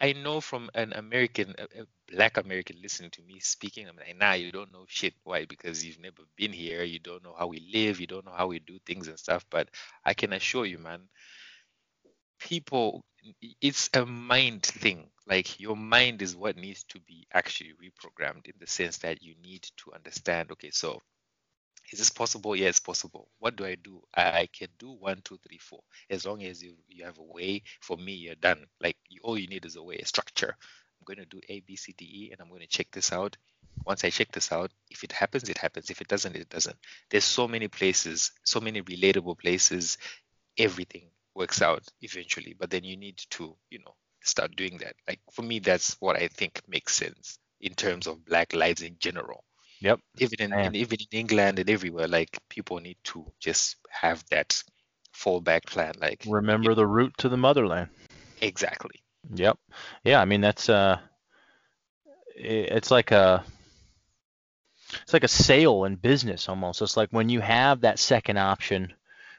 I know from an American, a, a, black American listening to me speaking, I'm like, nah, you don't know shit. Why? Because you've never been here. You don't know how we live. You don't know how we do things and stuff. But I can assure you, man, people, it's a mind thing. Like your mind is what needs to be actually reprogrammed in the sense that you need to understand, okay, so is this possible? Yeah, it's possible. What do I do? I, can do one, two, three, four. As long as you, you have a way, for me, you're done. Like you, all you need is a way, a structure. I'm going to do A, B, C, D, E, and I'm going to check this out. Once I check this out, if it happens, it happens. If it doesn't, it doesn't. There's so many places, so many relatable places. Everything works out eventually, but then you need to, you know, start doing that. Like for me, that's what I think makes sense in terms of Black lives in general Yep. Even in, in, even in England and everywhere, like people need to just have that fallback plan. Like remember the route to the motherland. Exactly. Yep. Yeah, I mean that's uh it's like a it's like a sale in business almost. It's like when you have that second option,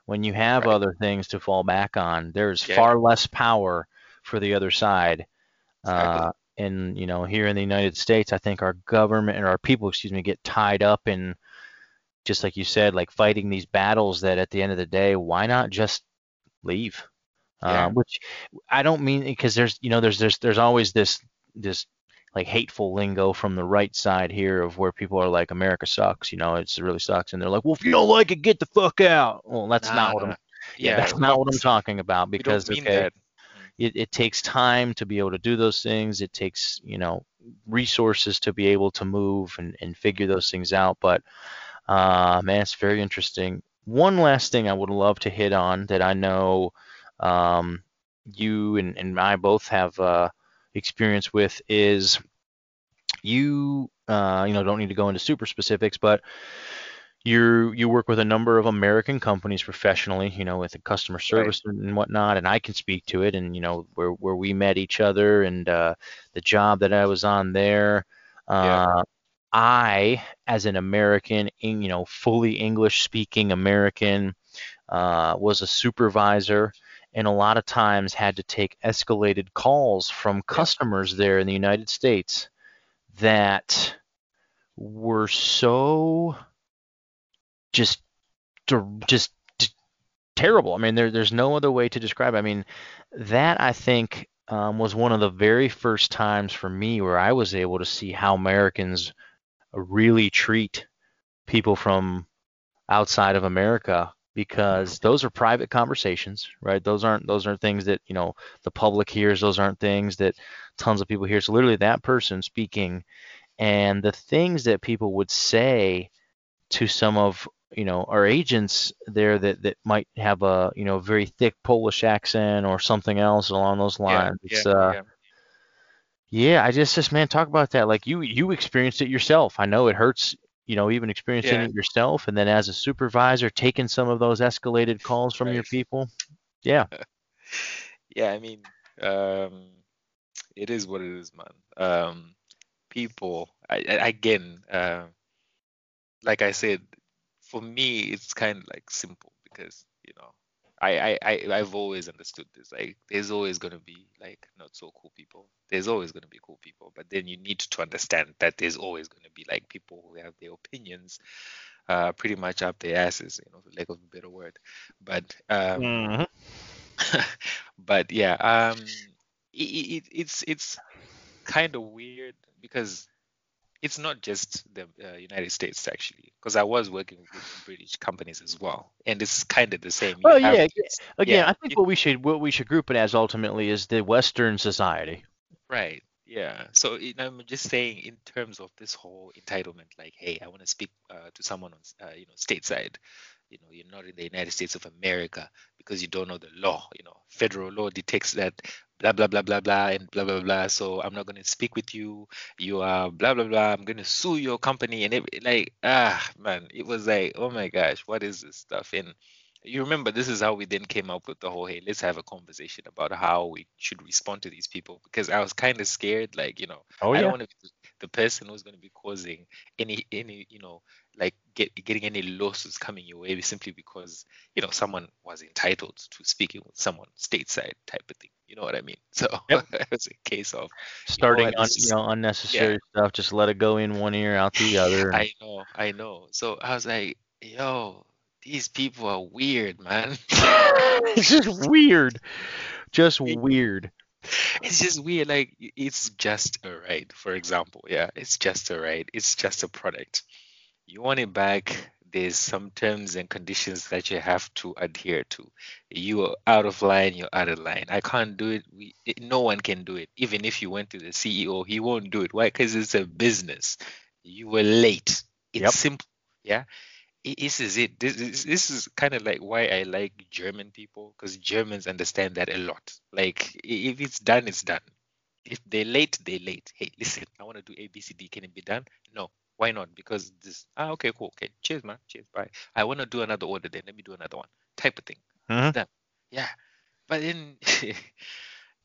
when you have right. other things to fall back on, there's yeah. far less power for the other side. Uh, and you know, here in the United States, I think our government or our people, excuse me, get tied up in just like you said, like fighting these battles that at the end of the day, why not just leave? Yeah. Uh, which I don't mean because there's you know there's there's there's always this this like hateful lingo from the right side here of where people are like America sucks, you know, it's it really sucks, and they're like, well, if you don't like it, get the fuck out. Well, that's nah, not what I'm. Yeah, yeah that's not what I'm talking about because okay, it, it takes time to be able to do those things. It takes you know resources to be able to move and, and figure those things out. But uh, man, it's very interesting. One last thing I would love to hit on that I know um, you and, and I both have uh, experience with is you uh, you know don't need to go into super specifics, but you you work with a number of American companies professionally, you know, with customer service right. and whatnot, and I can speak to it, and you know where where we met each other and uh, the job that I was on there. Uh, yeah. I, as an American, you know, fully English speaking American, uh, was a supervisor and a lot of times had to take escalated calls from customers there in the United States that were so just just terrible. I mean, there, there's no other way to describe. It. I mean, that I think um, was one of the very first times for me where I was able to see how Americans really treat people from outside of America because those are private conversations, right? Those aren't those aren't things that you know the public hears. Those aren't things that tons of people hear. So literally, that person speaking, and the things that people would say to some of you know our agents there that that might have a you know very thick Polish accent or something else along those lines. Yeah, it's, yeah, uh, yeah. Yeah, I just just man talk about that. Like you you experienced it yourself. I know it hurts you know, even experiencing yeah. it yourself, and then as a supervisor, taking some of those escalated calls from right. your people. Yeah. yeah, I mean, um, it is what it is, man. Um, people, I, I, again, uh, like I said, for me, it's kind of like simple because you know I, I, I have always understood this. Like there's always gonna be like not so cool people. There's always gonna be cool people, but then you need to understand that there's always gonna be like people who have their opinions uh pretty much up their asses, you know, for lack of a better word. But um mm-hmm. but yeah, um it, it, it's it's kind of weird because it's not just the uh, United States actually, because I was working with British companies as well, and it's kind of the same. Well, yeah, yeah. Again, yeah, I think what we should what we should group it as ultimately is the Western society. Right. Yeah. So you know, I'm just saying in terms of this whole entitlement, like, hey, I want to speak uh, to someone on, uh, you know, stateside. You know, you're not in the United States of America because you don't know the law. You know, federal law detects that blah blah blah blah blah and blah blah blah. So I'm not going to speak with you. You are blah blah blah. I'm going to sue your company and it, like ah man, it was like oh my gosh, what is this stuff? And you remember this is how we then came up with the whole hey let's have a conversation about how we should respond to these people because i was kind of scared like you know oh, yeah. i don't want to be the person who's going to be causing any any you know like get getting any lawsuits coming your way simply because you know someone was entitled to speaking with someone stateside type of thing. You know what I mean? So yep. it's a case of starting you know, un, you know unnecessary yeah. stuff. Just let it go in one ear, out the other. I know, I know. So I was like, yo, these people are weird, man. it's just weird, just weird. It's just weird. Like it's just a right. For example, yeah, it's just a right. It's just a product you want it back, there's some terms and conditions that you have to adhere to. You are out of line, you're out of line. I can't do it. We, no one can do it. Even if you went to the CEO, he won't do it. Why? Because it's a business. You were late. It's yep. simple. Yeah. This is it. This, this, this is kind of like why I like German people because Germans understand that a lot. Like if it's done, it's done. If they're late, they're late. Hey, listen, I want to do A, B, C, D. Can it be done? No, why not? Because this, ah, okay, cool. Okay, cheers, man. Cheers, bye. I want to do another order then. Let me do another one. Type of thing. Mhm. Done. Yeah. But then,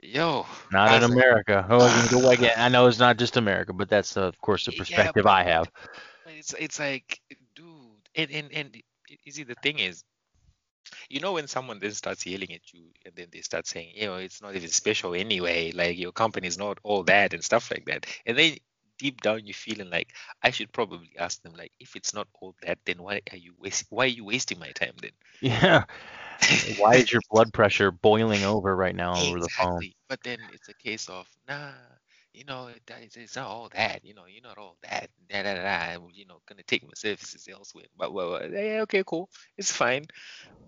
yo, Not in like, America. Oh, again, go again. I know it's not just America, but that's, uh, of course, the yeah, perspective but, I have. it's it's like, dude, and and and you see, the thing is, you know, when someone then starts yelling at you, and then they start saying, you know, it's not even special anyway, like your company's not all that and stuff like that, and then deep down you're feeling like I should probably ask them, like, if it's not all that, then why are you wasting why are you wasting my time then? Yeah. Why is your blood pressure boiling over right now over the phone? Exactly. But then it's a case of, nah, you know, that is, it's not all that, you know, you're not all that, da da da, you know, gonna take my services elsewhere. But well, well, yeah, okay, cool, it's fine.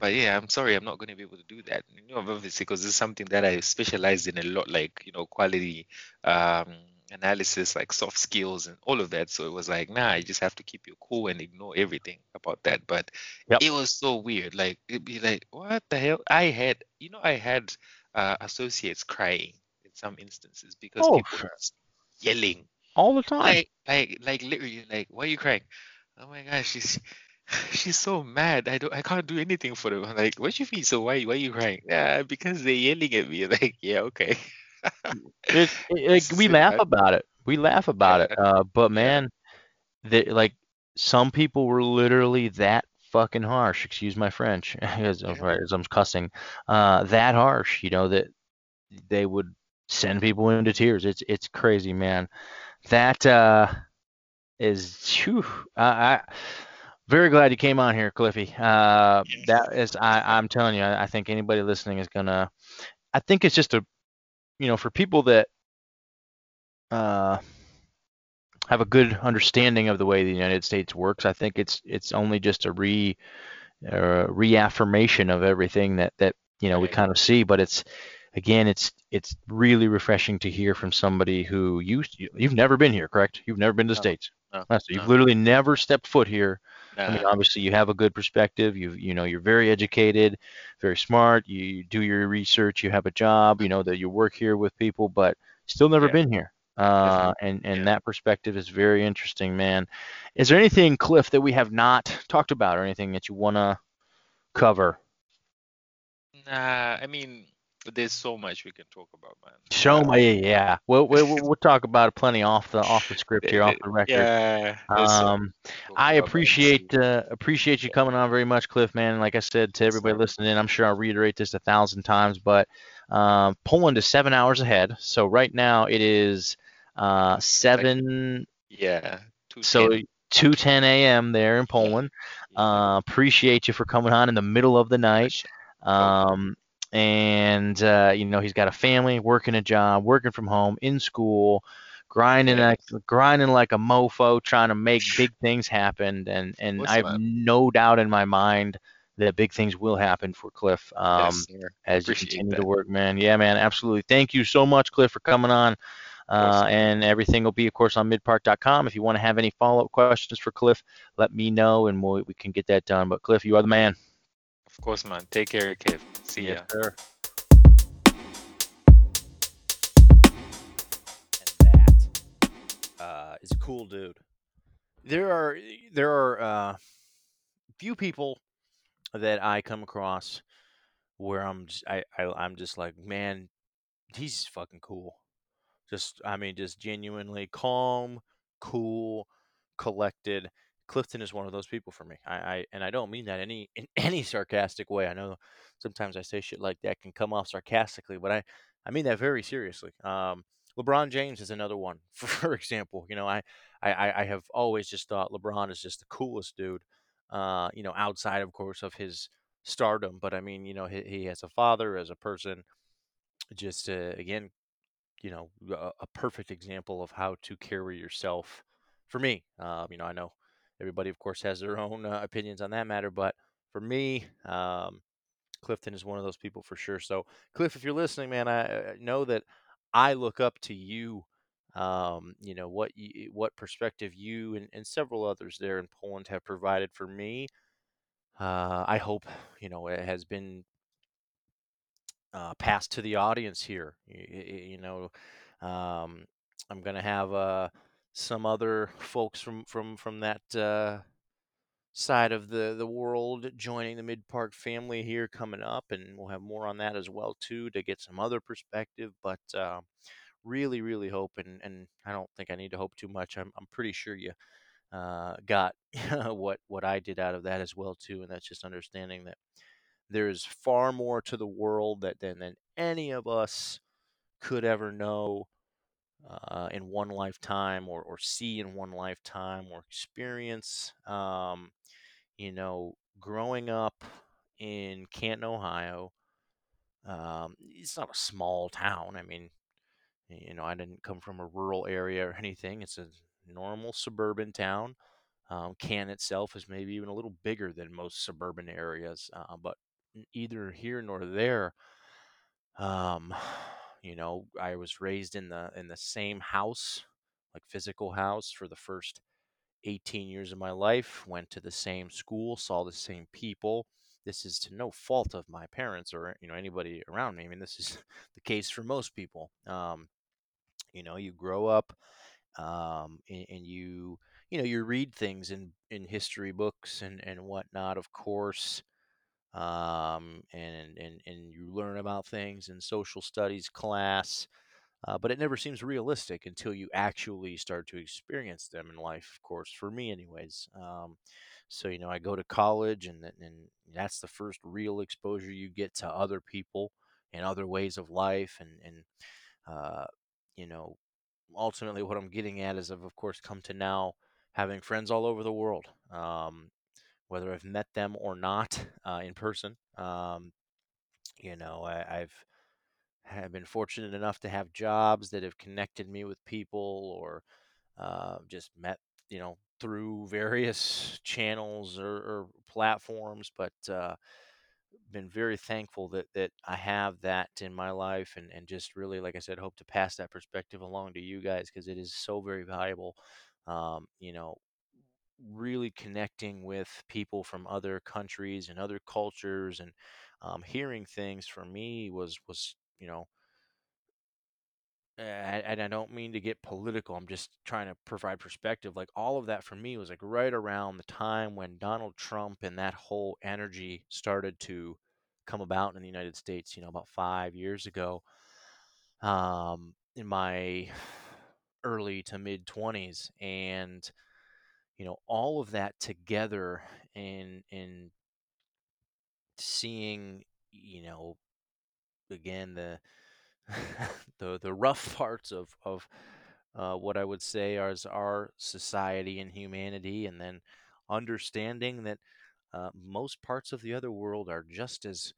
But yeah, I'm sorry, I'm not gonna be able to do that. You know, obviously, because it's something that I specialize in a lot, like you know, quality um analysis, like soft skills and all of that. So it was like, nah, you just have to keep your cool and ignore everything about that. But Yep. it was so weird. Like it'd be like, what the hell? I had, you know, I had uh, associates crying in some instances because Oh, people were yelling, all the time. like, like, like literally, like, why are you crying? Oh my gosh, she's she's so mad. I don't, I can't do anything for them. I'm like, what you mean? So why, why are you crying? Yeah, because they're yelling at me. Like, yeah, okay. It, it, we laugh about it. We laugh about it. Uh, but man, the, like some people were literally that fucking harsh. Excuse my French, as, as I'm cussing. Uh, that harsh. You know that they would send people into tears. It's it's crazy, man. That uh, is. Whew, I, I very glad you came on here, Cliffy. Uh, that is. I, I'm telling you, I, I think anybody listening is gonna. I think it's just a, you know, for people that uh, have a good understanding of the way the United States works. I think it's it's only just a re uh, reaffirmation of everything that that you know we kind of see. But it's again, it's it's really refreshing to hear from somebody who you you've never been here, correct? You've never been to the No, States. no, So you've literally never stepped foot here. I mean, obviously you have a good perspective. You you know you're very educated, very smart. You do your research. You have a job. You know that you work here with people, but still never Yeah, been here. Uh, and and Yeah. that perspective is very interesting, man. Is there anything, Cliff, that we have not talked about, or anything that you wanna cover? Nah, I mean, there's so much we can talk about, man. Show Uh, me, yeah. We'll, we'll we'll talk about it plenty off the off the script here, off the- record. yeah, much Um, I appreciate uh, appreciate you coming on very much, Cliff, man. Like I said to everybody listening, I'm sure I'll reiterate this a thousand times, but um, Poland is seven hours ahead. So right now it is uh, seven, Yeah, so 210. 2:10 a.m. there in Poland. Uh, appreciate you for coming on in the middle of the night. Um, and uh, you know he's got a family, working a job, working from home, in school, grinding Yeah. like grinding like a mofo, trying to make big things happen. And and course, I have man. no doubt in my mind that big things will happen for Cliff um, Yes, as you continue that. to work, man. Yeah, man, absolutely. Thank you so much, Cliff, for coming on. Uh, and everything will be, of course, on Mic1park.com. If you want to have any follow-up questions for Cliff, let me know, and we'll, we can get that done. But Cliff, you are the man. Of course, man. Take care, Kev. See ya. sir. And that uh, is a cool dude. There are there are uh, few people that I come across where I'm just, I, I I'm just like, man, he's fucking cool. Just I mean, just genuinely calm, cool, collected. Clifton is one of those people for me. I, I and I don't mean that any in any sarcastic way. I know sometimes I say shit like that can come off sarcastically, but I I mean that very seriously. Um, LeBron James is another one, for example. You know, I I I have always just thought LeBron is just the coolest dude. Uh, you know, outside of course of his stardom, but I mean, you know, he, he has a father as a person. Just uh, again, you know a, a perfect example of how to carry yourself for me um, you know i know everybody of course has their own uh, opinions on that matter but for me um, clifton is one of those people for sure so cliff if you're listening man i, I know that i look up to you um, you know what you, what perspective you and, and several others there in poland have provided for me uh, i hope you know it has been uh, passed to the audience here. You, you know, um, I'm gonna have uh, some other folks from from from that uh, side of the the world joining the Mic1park family here coming up, and we'll have more on that as well too to get some other perspective. But uh, really, really hope, and, and I don't think I need to hope too much. I'm I'm pretty sure you uh, got what what I did out of that as well too, and that's just understanding that there's far more to the world that than than any of us could ever know uh, in one lifetime or, or see in one lifetime or experience. Um, you know, growing up in Canton, Ohio, um, it's not a small town. I mean, you know, I didn't come from a rural area or anything. It's a normal suburban town. Um, Canton itself is maybe even a little bigger than most suburban areas, uh, but either here nor there. Um, you know, I was raised in the in the same house, like physical house, for the first 18 years of my life. Went to the same school, saw the same people. This is to no fault of my parents or you know anybody around me. I mean, this is the case for most people. Um, you know, you grow up um, and, and you you know you read things in in history books and and whatnot. Of course, um, and and and you learn about things in social studies class, uh, but it never seems realistic until you actually start to experience them in life. Of course, for me, anyways. Um, so you know, I go to college, and and that's the first real exposure you get to other people and other ways of life, and and uh, you know, ultimately, what I'm getting at is I've of course come to now having friends all over the world. Um, whether I've met them or not uh, in person. Um, you know, I, I've have been fortunate enough to have jobs that have connected me with people, or uh, just met, you know, through various channels or, or platforms. But uh, been very thankful that that I have that in my life, and and just really, like I said, hope to pass that perspective along to you guys because it is so very valuable. Um, you know, really connecting with people from other countries and other cultures and um, hearing things for me was was you know and I don't mean to get political. I'm just trying to provide perspective. Like all of that for me was like right around the time when Donald Trump and that whole energy started to come about in the United States. You know, about five years ago, um, in my early to mid 20s, and you know all of that together and and seeing you know again the the the rough parts of of uh, what I would say is our society and humanity, and then understanding that uh, most parts of the other world are just as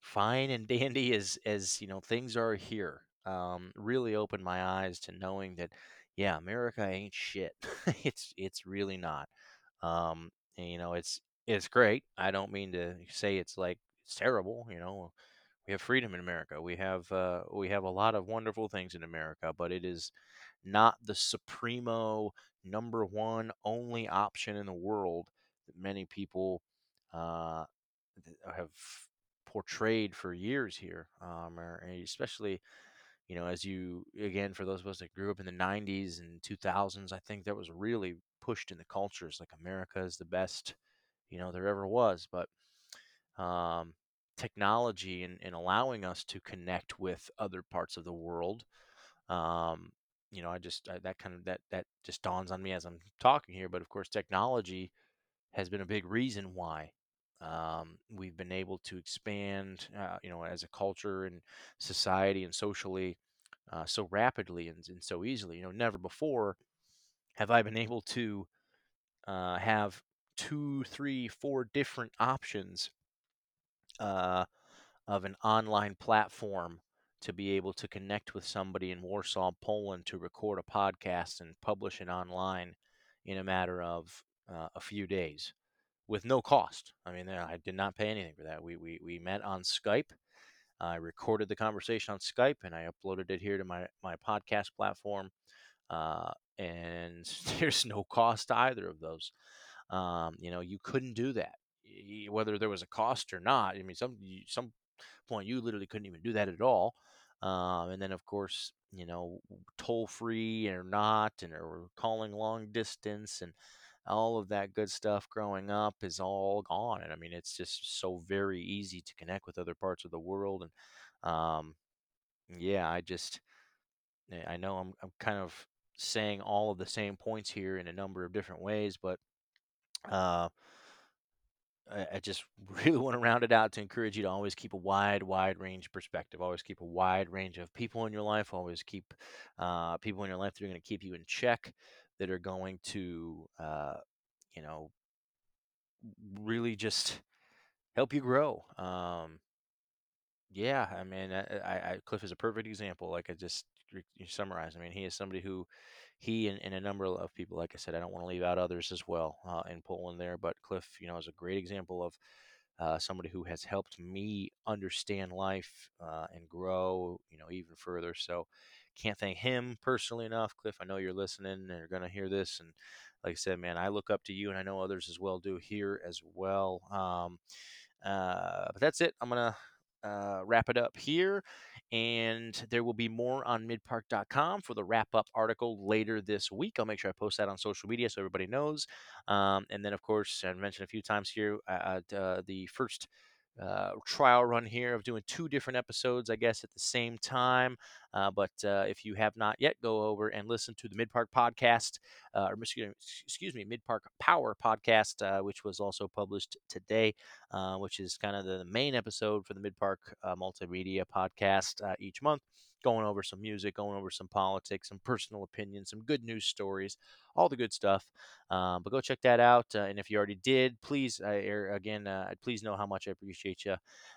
fine and dandy as as you know things are here. Um, really opened my eyes to knowing that, yeah, America ain't shit. it's it's really not. Um, and, you know, it's it's great. I don't mean to say it's like it's terrible. You know, we have freedom in America. We have uh, we have a lot of wonderful things in America, but it is not the supremo number one only option in the world that many people uh, have portrayed for years here, um, or especially you know as you again for those of us that grew up in the 90s and 2000s, I think that was really pushed in the cultures like America is the best you know there ever was, but um, technology and, and allowing us to connect with other parts of the world um, you know i just I, that kind of that that just dawns on me as i'm talking here but of course technology has been a big reason why um, we've been able to expand, uh, you know, as a culture and society and socially uh, so rapidly and, and so easily. You know, never before have I been able to uh, have two, three, four different options uh, of an online platform to be able to connect with somebody in Warsaw, Poland, to record a podcast and publish it online in a matter of uh, a few days with no cost. I mean, I did not pay anything for that. We we we met on Skype. I recorded the conversation on Skype and I uploaded it here to my my podcast platform. Uh, and there's no cost to either of those. Um, you know, you couldn't do that whether there was a cost or not. I mean, some some point you literally couldn't even do that at all. Um, and then of course, you know, toll free or not, and or calling long distance, and all of that good stuff growing up is all gone. And I mean, it's just so very easy to connect with other parts of the world. And um, yeah, I just, eh, I know I'm, I'm kind of saying all of the same points here in a number of different ways, but uh, I, I just really want to round it out to encourage you to always keep a wide, wide range perspective. Always keep a wide range of people in your life. Always keep uh, people in your life that are going to keep you in check, that are going to, uh, you know, really just help you grow. Um, yeah, I mean, I, I, Cliff is a perfect example. Like I just summarized. I mean, he is somebody who, he and, and a number of people, like I said, I don't want to leave out others as well uh, in Poland there, but Cliff, you know, is a great example of uh, somebody who has helped me understand life uh, and grow, you know, even further. So can't thank him personally enough. Cliff, I know you're listening and you're going to hear this. And like I said, man, I look up to you and I know others as well do here as well. Um, uh, but that's it. I'm going to uh, wrap it up here. And there will be more on Mic1park.com for the wrap up article later this week. I'll make sure I post that on social media so everybody knows. Um, and then, of course, I mentioned a few times here uh, uh, the first uh, trial run here of doing two different episodes, I guess, at the same time. Uh, but uh, if you have not yet, go over and listen to the Mic1park podcast, uh, or excuse me, Mic1park Power podcast, uh, which was also published today, uh, which is kind of the main episode for the Mic1park Multimedia podcast each month going over some music, going over some politics, some personal opinions, some good news stories, all the good stuff. Um, but go check that out. Uh, and if you already did, please, uh, again, uh, please know how much I appreciate you.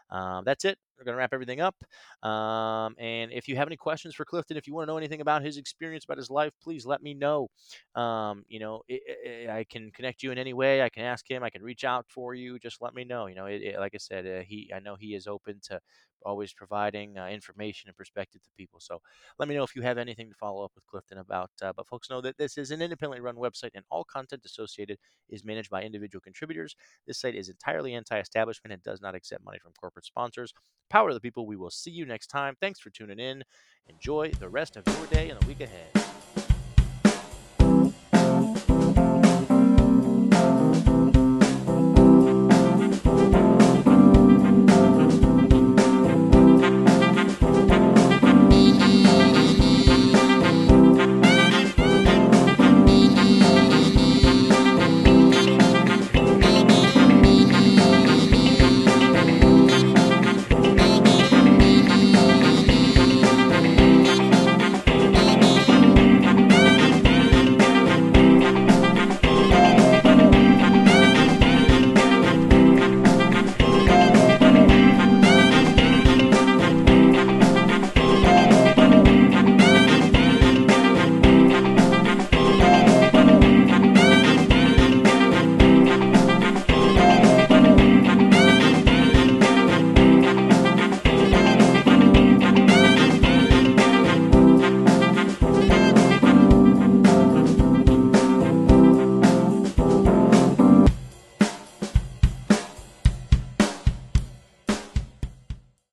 Um, that's it. We're going to wrap everything up. Um, and if you have any questions for Clifton, if you want to know anything about his experience, about his life, please let me know. Um, you know, it, it, I can connect you in any way. I can ask him. I can reach out for you. Just let me know. You know, it, like I said, uh, he. I know he is open to always providing uh, information and perspective to people. So let me know if you have anything to follow up with Clifton about. Uh, but folks know that this is an independently run website and all content associated is managed by individual contributors. This site is entirely anti establishment and does not accept money from corporate sponsors. Power to the people. We will see you next time. Thanks for tuning in. Enjoy the rest of your day and the week ahead.